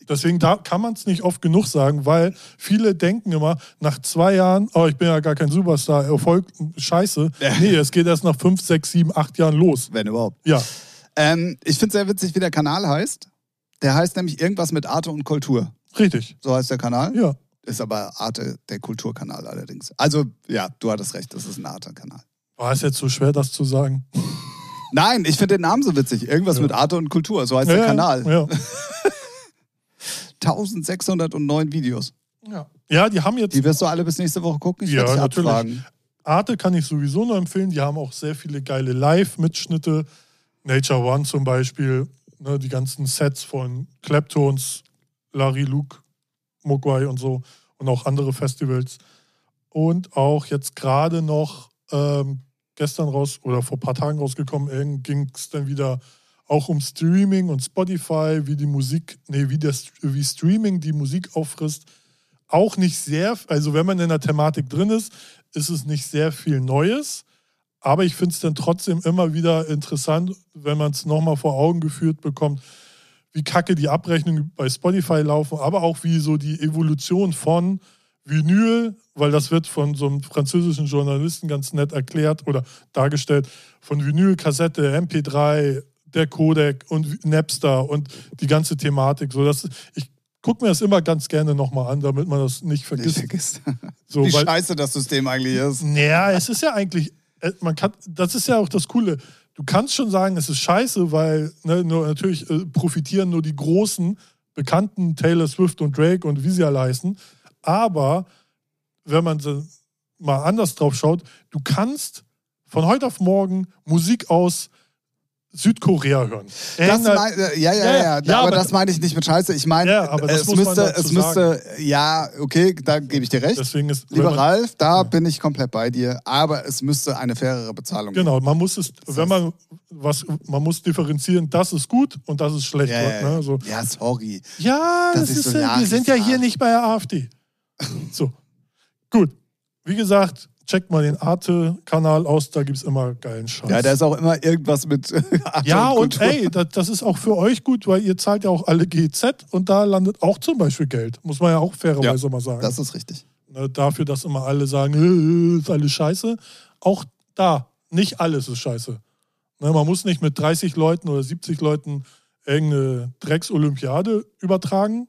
Deswegen da kann man es nicht oft genug sagen, weil viele denken immer, nach zwei Jahren, oh, ich bin ja gar kein Superstar, Erfolg, scheiße. Nee, es geht erst nach fünf, sechs, sieben, acht Jahren los. Wenn überhaupt. Ja, Ähm, ich finde sehr witzig, wie der Kanal heißt. Der heißt nämlich irgendwas mit Arte und Kultur. richtig. So heißt der Kanal. Ja. Ist aber Arte der Kulturkanal allerdings. Also, ja, du hattest recht, das ist ein Arte-Kanal. War es jetzt so schwer, das zu sagen? Nein, ich finde den Namen so witzig. Irgendwas Ja. mit Arte und Kultur, so heißt der ja, Kanal. Ja. 1609 Videos. Ja. ja, die haben jetzt Die wirst du alle bis nächste Woche gucken? Ich Ja, dich natürlich. abfragen. Arte kann ich sowieso nur empfehlen. Die haben auch sehr viele geile Live-Mitschnitte. Nature One zum Beispiel. Ne, die ganzen Sets von Claptons, Larry Luke, Mogwai und so. Und auch andere Festivals. Und auch jetzt gerade noch ähm, gestern raus oder vor ein paar Tagen rausgekommen, ging es dann wieder auch um Streaming und Spotify, wie die Musik, nee, wie, das, wie Streaming die Musik auffrisst. Auch nicht sehr, also wenn man in der Thematik drin ist, ist es nicht sehr viel Neues. Aber ich finde es dann trotzdem immer wieder interessant, wenn man es nochmal vor Augen geführt bekommt, wie kacke die Abrechnungen bei Spotify laufen, aber auch wie so die Evolution von Vinyl, weil das wird von so einem französischen Journalisten ganz nett erklärt oder dargestellt, von Vinyl, Kassette, MP3, der Codec und Napster und die ganze Thematik. So, das, ich gucke mir das immer ganz gerne nochmal an, damit man das nicht Nicht vergisst. vergisst. So, Wie weil- scheiße das System eigentlich ist. naja, es ist ja eigentlich, äh, man kann, das ist ja auch das Coole. Du kannst schon sagen, es ist scheiße, weil ne, nur, natürlich äh, profitieren nur die großen, bekannten Taylor Swift und Drake und wie sie alle heißen. Aber wenn man so mal anders drauf schaut, du kannst von heute auf morgen Musik aus Südkorea hören. Das England- mein, äh, ja, ja, Ja, ja, ja, aber, aber- das meine ich nicht mit Scheiße. Ich meine, Ja, das es müsste, es müsste, ja, okay, da gebe ich dir recht. Deswegen ist, Lieber Ralf, da bin ich komplett bei dir, aber es müsste eine fairere Bezahlung geben. Genau, man muss es, wenn man was, man muss differenzieren, das ist gut und das ist schlecht. Ja, ja, Ne? ja. So, ja, sorry. ja, Das das ist so, ja, wir sind ja hier nicht bei der AfD. So, gut. Wie gesagt, checkt mal den Arte-Kanal aus, da gibt es immer geilen Scheiß. Ja, da ist auch immer irgendwas mit Art ja, und Kultur. ey, das, das ist auch für euch gut, weil ihr zahlt ja auch alle GZ und da landet auch zum Beispiel Geld. Muss man ja auch fairerweise mal sagen. Das ist richtig. Ne, dafür, dass immer alle sagen, äh, ist alles scheiße. Auch da, nicht alles ist scheiße. Ne, man muss nicht mit 30 Leuten oder 70 Leuten irgendeine Drecks-Olympiade übertragen.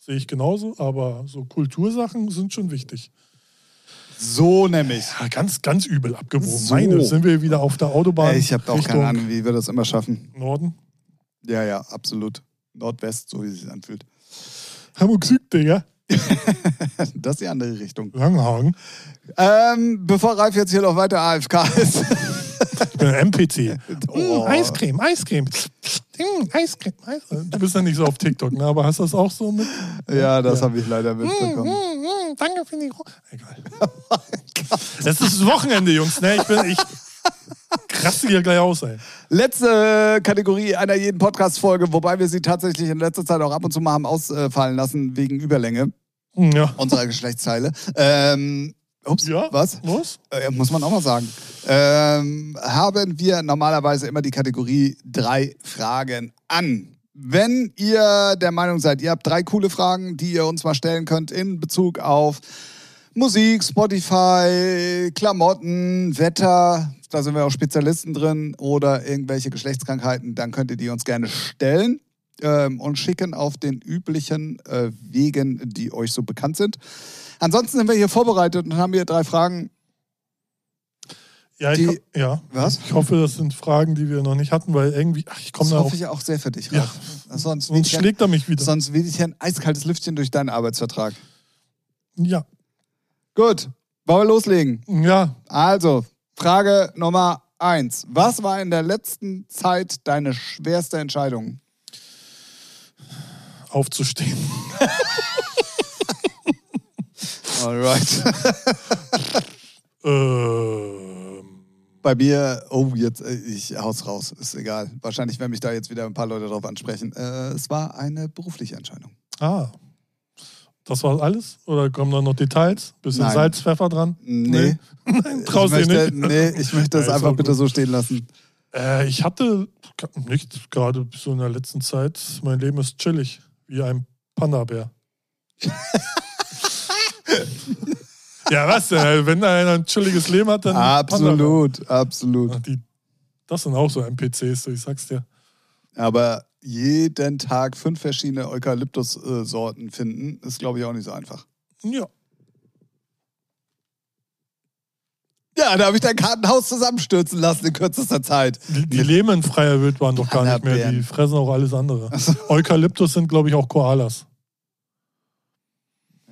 Sehe ich genauso, aber so Kultursachen sind schon wichtig. So nämlich. Ja, ganz, ganz übel abgebogen. So. Meine, sind wir wieder auf der Autobahn. Ey, ich habe auch Richtung keine Ahnung, wie wir das immer schaffen. Norden. Ja, ja, absolut. Nordwest, so wie es sich anfühlt. Hamburg Süd, Digga. Das ist die andere Richtung. Langhagen. Ähm, bevor Ralf jetzt hier noch weiter AFK ist. Ich bin ein MPC. Oh. Mm, Eiscreme, Eiscreme. Mm, Eiscreme, Eiscreme. Du bist ja nicht so auf TikTok, ne? aber hast du das auch so mit? ja, das Ja. habe ich leider Mm, mitbekommen. mm, mm, danke für die Ro Egal. Es ist Wochenende, Jungs. Ne? Ich, bin, ich krasse hier gleich aus, ey. Letzte Kategorie einer jeden Podcast-Folge, wobei wir sie tatsächlich in letzter Zeit auch ab und zu mal haben ausfallen lassen wegen Überlänge Ja. unserer Geschlechtsteile. Ähm, ups, Ja? was? Los? Äh, muss man auch mal sagen. Ähm, haben wir normalerweise immer die Kategorie drei Fragen an. Wenn ihr der Meinung seid, ihr habt drei coole Fragen, die ihr uns mal stellen könnt in Bezug auf Musik, Spotify, Klamotten, Wetter, da sind wir auch Spezialisten drin, oder irgendwelche Geschlechtskrankheiten, dann könnt ihr die uns gerne stellen ähm, und schicken auf den üblichen äh, Wegen, die euch so bekannt sind. Ansonsten sind wir hier vorbereitet und haben hier drei Fragen. Ja, ich, Die- ja. Was? ich hoffe, das sind Fragen, die wir noch nicht hatten, weil irgendwie, ach, ich komme Das da hoffe auf. ich auch sehr für dich, Ja. Ralf. Sonst, Sonst schlägt er mich wieder. sonst will ich hier ein eiskaltes Lüftchen durch deinen Arbeitsvertrag. Ja. Gut, wollen wir loslegen? Ja. Also, Frage Nummer eins. Was war in der letzten Zeit deine schwerste Entscheidung? Aufzustehen. Alright. ähm, Bei mir, oh, jetzt, äh, ich hau's raus, ist egal. Wahrscheinlich werden mich da jetzt wieder ein paar Leute drauf ansprechen. Äh, es war eine berufliche Entscheidung. ah. Das war alles? Oder kommen da noch Details? Bisschen Nein. Salz, Pfeffer dran? Nee. Nein, traust ich möchte, nicht. Nee, ich möchte das Ja, einfach bitte so stehen lassen. Äh, ich hatte nicht gerade so in der letzten Zeit. Mein Leben ist chillig, wie ein Panda-Bär. ja, was denn? Wenn einer ein chilliges Leben hat, dann. Absolut, absolut. Ach, die, das sind auch so NPCs, so ich sag's dir. Aber jeden Tag fünf verschiedene Eukalyptus-Sorten finden, ist, glaube ich, auch nicht so einfach. Ja. Ja, da habe ich dein Kartenhaus zusammenstürzen lassen in kürzester Zeit. Die, die leben in freier Wildbahn doch gar nicht mehr. Die fressen auch alles andere. Eukalyptus sind, glaube ich, auch Koalas.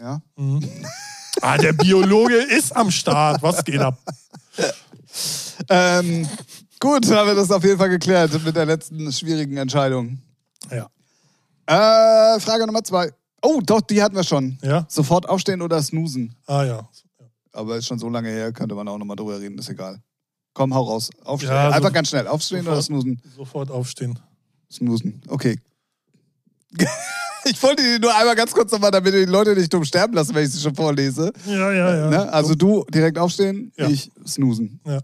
Ja. Mhm. ah, der Biologe ist am Start. Was geht ab? Ähm, gut, haben wir das auf jeden Fall geklärt mit der letzten schwierigen Entscheidung. Ja. Äh, Frage Nummer zwei. Oh, doch, die hatten wir schon. Ja? Sofort aufstehen oder snoosen. Ah, ja. Aber ist schon so lange her, könnte man auch nochmal drüber reden, ist egal. Komm, hau raus. Aufstehen. Ja, so- Einfach ganz schnell. Aufstehen sofort. oder snoosen? Sofort aufstehen. Snoosen. Okay. Ich wollte die nur einmal ganz kurz nochmal, damit die Leute nicht dumm sterben lassen, wenn ich sie schon vorlese. Ja, ja, ja. Ne? Also du direkt aufstehen, Ja. ich snoosen. Ja.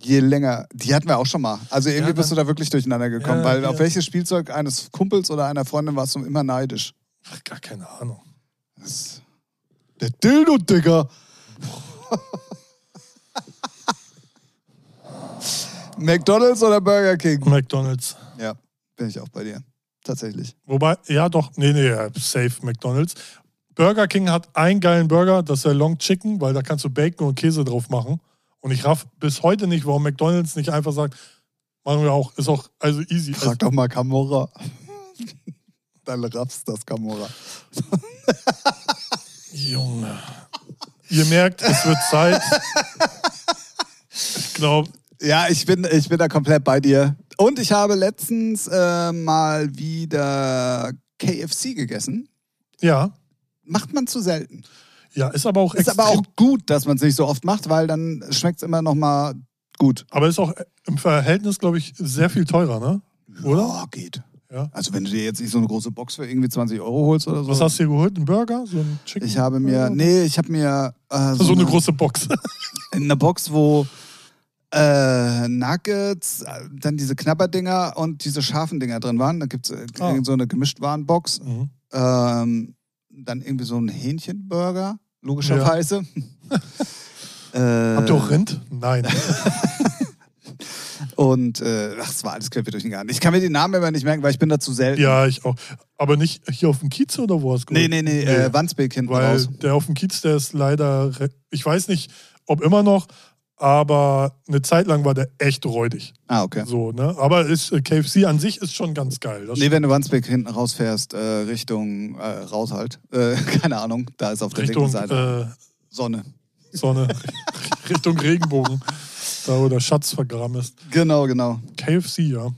Je länger, die hatten wir auch schon mal. Also irgendwie Ja, bist du dann- da wirklich durcheinander gekommen, weil auf welches Spielzeug eines Kumpels oder einer Freundin warst du immer neidisch? Ach, gar keine Ahnung. Das der Dildo, Digga. McDonalds oder Burger King? McDonalds. Ja, bin ich auch bei dir. Tatsächlich. Wobei, ja doch, nee, nee, ja, safe McDonalds. Burger King hat einen geilen Burger, das ist der Long Chicken, weil da kannst du Bacon und Käse drauf machen. Und ich raff bis heute nicht, warum McDonalds nicht einfach sagt, machen wir auch, ist auch, also easy. Also, Frag doch mal Camorra. Dann raffst das Camorra. Junge. Ihr merkt, es wird Zeit. Ich glaube, Ja, ich bin, ich bin da komplett bei dir. Und ich habe letztens äh, mal wieder KFC gegessen. ja. Macht man zu selten. Ja, ist aber auch Ist aber auch gut, dass man es nicht so oft macht, weil dann schmeckt es immer noch mal gut. aber ist auch im Verhältnis, glaube ich, sehr viel teurer, ne? Oder? Ja, geht. Ja. Also wenn du dir jetzt nicht so eine große Box für irgendwie 20 Euro holst oder so. Was hast du dir geholt? Ein Burger? So ein Chicken? ich habe mir, nee, ich habe mir äh, So eine große Box. eine Box, wo äh, Nuggets, äh, dann diese Knabberdinger und diese scharfen Dinger drin waren. Da gibt es äh, Ah. so eine Gemischtwarenbox. Mhm. Ähm, dann irgendwie so ein Hähnchenburger, logischerweise. äh, Habt ihr auch Rind? Nein. Und äh, ach, es war alles quer durch den Garten. Ich kann mir die Namen immer nicht merken, weil ich bin da zu selten. Ja, ich auch. Aber nicht hier auf dem Kiez oder wo hast du Nee, nee, nee, Äh, Wandsbek hinten Weil raus. der auf dem Kiez, der ist leider, ich weiß nicht, ob immer noch, aber eine Zeit lang war der echt räudig. Ah, okay. So, ne? Aber ist, äh, KFC an sich ist schon ganz geil. Das Nee, wenn du Wandsbek hinten rausfährst, äh, Richtung äh, raus halt. Äh, keine Ahnung, da ist auf der Richtung linken Seite äh, Sonne. Sonne, Richtung Regenbogen, da wo der Schatz vergraben ist. Genau, genau. KFC, ja.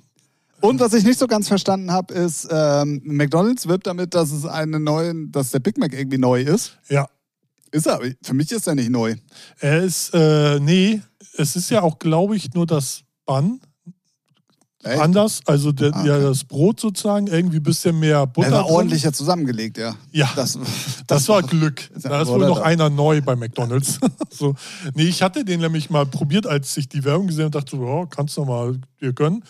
Und was ich nicht so ganz verstanden habe, ist, ähm, McDonalds wirbt damit, dass es eine neue, dass der Big Mac irgendwie neu ist. Ja, Ist er, aber für mich ist er nicht neu. er ist, äh, nee, es ist ja auch, glaube ich, nur das Bun Echt? anders. Also der, Ah, ja, das Brot sozusagen, irgendwie ein bisschen mehr Butter. Er war drin. ordentlicher zusammengelegt, ja. Ja, Das, Das war Glück. Da ist wohl noch einer neu bei McDonalds. so. Nee, ich hatte den nämlich mal probiert, als ich die Werbung gesehen habe, dachte so, ja, kannst du mal dir gönnen.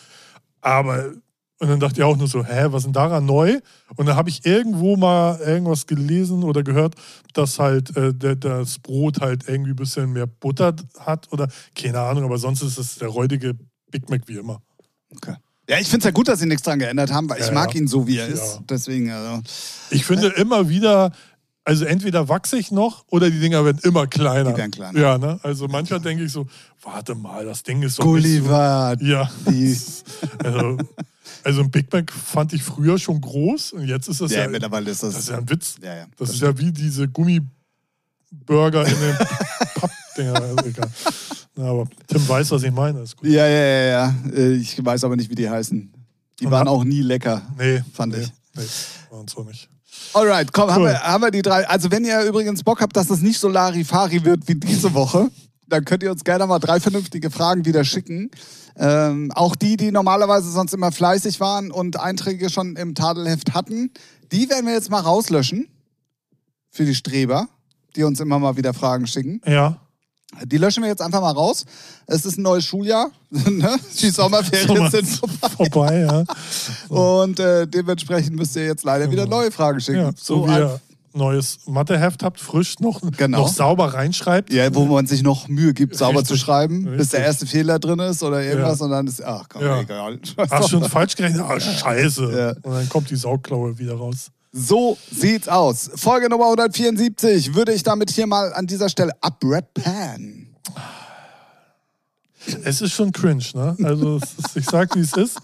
Aber, und dann dachte ich auch nur so, hä, was ist denn daran neu? Und dann habe ich irgendwo mal irgendwas gelesen oder gehört, dass halt äh, der, das Brot halt irgendwie ein bisschen mehr Butter hat oder keine Ahnung, aber sonst ist es der räudige Big Mac wie immer. Okay. Ja, ich finde es ja gut, dass sie nichts dran geändert haben, weil ich Ja, mag ja. ihn so, wie er Ja. ist. Deswegen, also. Ich finde immer wieder, also entweder wachse ich noch oder die Dinger werden immer kleiner. Die werden kleiner. Ja, ne? Also manchmal denke ich so, warte mal, das Ding ist nicht Gulliver, so. Ja. die. Also, also ein Big Mac fand ich früher schon groß und jetzt ist das Ja, ja, mittlerweile ist das. das ist ja ein Witz. ja, ja. Das ist ja wie diese Gummiburger in den Pappdinger. Also egal. Na, aber Tim weiß, was ich meine. Ja, ja, ja, ja. Äh, Ich weiß aber nicht, wie die heißen. Die Und waren auch nie lecker. Nee, Fand nee, ich. Nee, waren so nicht. Alright, komm, haben, Cool. wir, haben wir die drei. Also, wenn ihr übrigens Bock habt, dass das nicht so Larifari wird wie diese Woche, dann könnt ihr uns gerne mal drei vernünftige Fragen wieder schicken. Ähm, auch die, die normalerweise sonst immer fleißig waren und Einträge schon im Tadelheft hatten, die werden wir jetzt mal rauslöschen. Für die Streber, die uns immer mal wieder Fragen schicken. Ja. Die löschen wir jetzt einfach mal raus. Es ist ein neues Schuljahr. ne? Die Sommerferien Sommer- sind vorbei. Vorbei, ja. Und äh, dementsprechend müsst ihr jetzt leider wieder Genau. neue Fragen schicken. ja. So, wie ein- ihr neues Matheheft habt, frisch noch, Genau. noch sauber reinschreibt. Ja, wo man sich noch Mühe gibt, sauber Richtig, zu schreiben, bis der richtig. erste Fehler drin ist oder irgendwas Ja. und dann ist, ach komm, Ja. egal. Ach, schon falsch gerechnet? Ah, scheiße. Ja. Und dann kommt die Saugklaue wieder raus. So sieht's aus. Folge Nummer 174 würde ich damit hier mal an dieser Stelle abrappen. Es ist schon cringe, ne? Also ist, ich sag, wie es ist.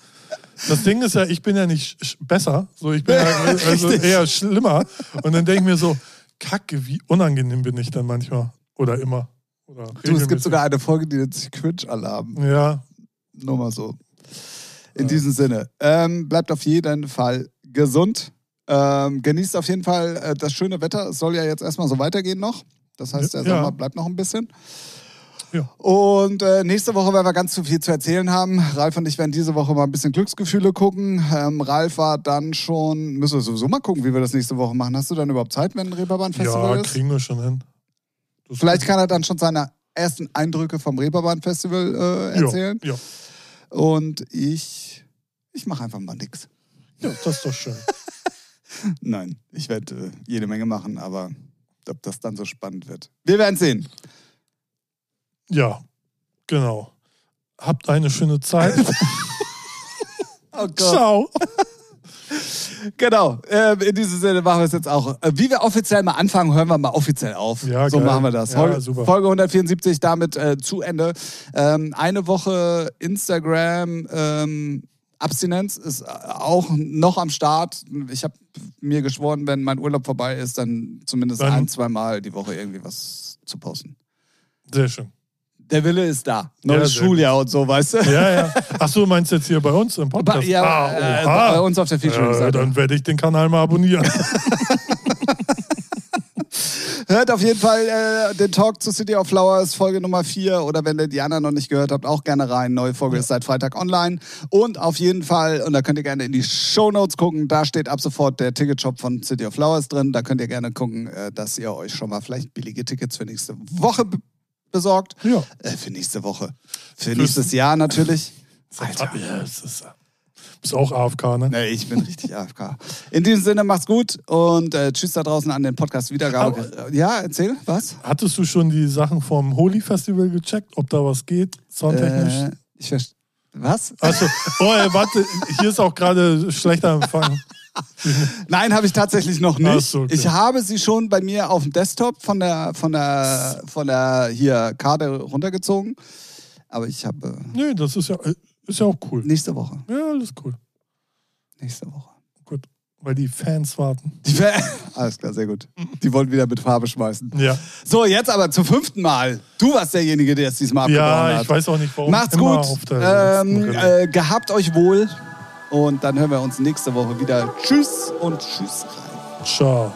Das Ding ist ja, ich bin ja nicht besser, so ich bin ja also eher schlimmer. Und dann denke ich mir so, Kacke, wie unangenehm bin ich dann manchmal. Oder immer. Oder Du, es gibt sogar eine Folge, die nennt sich Cringe-Alarm. Ja, Nur mal so. In diesem Sinne. Ähm, bleibt auf jeden Fall gesund. Ähm, genießt auf jeden Fall äh, das schöne Wetter. Es soll ja jetzt erstmal so weitergehen noch. Das heißt, der Ja. Sommer bleibt noch ein bisschen. Ja. Und äh, nächste Woche werden wir ganz zu viel zu erzählen haben. Ralf und ich werden diese Woche mal ein bisschen Glücksgefühle gucken. Ähm, Ralf war dann schon, müssen wir sowieso mal gucken, wie wir das nächste Woche machen. Hast du dann überhaupt Zeit, wenn ein Reeperbahn-Festival ja ist? kriegen wir schon hin. Das Vielleicht kann er dann schon seine ersten Eindrücke vom Reeperbahn-Festival äh, erzählen. Ja, ja. Und ich, ich mache einfach mal nix. ja, das ist doch schön. Nein, ich werde äh, jede Menge machen, aber ob das dann so spannend wird. Wir werden sehen. Ja, genau. Habt eine schöne Zeit. Oh Ciao. Genau, ähm, in diesem Sinne machen wir es jetzt auch. Äh, wie wir offiziell mal anfangen, hören wir mal offiziell auf. Ja, so geil. machen wir das. Ja, Folge, super. Folge 174 damit äh, zu Ende. Ähm, eine Woche Instagram ähm, Abstinenz ist äh, auch noch am Start. Ich habe mir geschworen, wenn mein Urlaub vorbei ist, dann zumindest Dann- ein, zwei Mal die Woche irgendwie was zu posten. Sehr schön. Der Wille ist da. Ja, Neues sehr Schuljahr und so, weißt du? Ja, ja. Ach so, meinst du jetzt hier bei uns im Podcast? Ja, ah, äh, bei uns auf der Ja, Featuring-Seite. dann werde ich den Kanal mal abonnieren. Hört auf jeden Fall äh, den Talk zu City of Flowers, Folge Nummer 4. Oder wenn ihr die anderen noch nicht gehört habt, auch gerne rein. Neue Folge ist seit Freitag online. Und auf jeden Fall, und da könnt ihr gerne in die Show Notes gucken, da steht ab sofort der Ticketshop von City of Flowers drin. Da könnt ihr gerne gucken, äh, dass ihr euch schon mal vielleicht billige Tickets für nächste Woche besorgt. ja. Äh, für nächste Woche. Für nächstes Jahr natürlich. Alter. Ja, es ist, bist auch AFK, ne? Nee, ich bin richtig AFK. In diesem Sinne, macht's gut und äh, tschüss da draußen an den Podcast Wiedergabe. Ja, erzähl, was? Hattest du schon die Sachen vom Holy Festival gecheckt, ob da was geht, soundtechnisch? Äh, ich verstehe. Was? Achso, oh, ey, warte, hier ist auch gerade schlechter Empfang. Nein, habe ich tatsächlich noch nicht. So, okay. Ich habe sie schon bei mir auf dem Desktop von der, von der, von der hier Karte runtergezogen. Aber ich habe Nee, das ist ja, ist ja auch cool. nächste Woche. Ja, alles cool. Nächste Woche. Gut. Weil die Fans warten. Die Fa- Alles klar, sehr gut. Die wollen wieder mit Farbe schmeißen. Ja. So, jetzt aber zum fünften Mal. Du warst derjenige, der es diesmal abgebrochen Ja, hat. ich weiß auch nicht, warum. Macht's gut. Ähm, äh, gehabt euch wohl. Und dann hören wir uns nächste Woche wieder. Tschüss und tschüss rein. Ciao.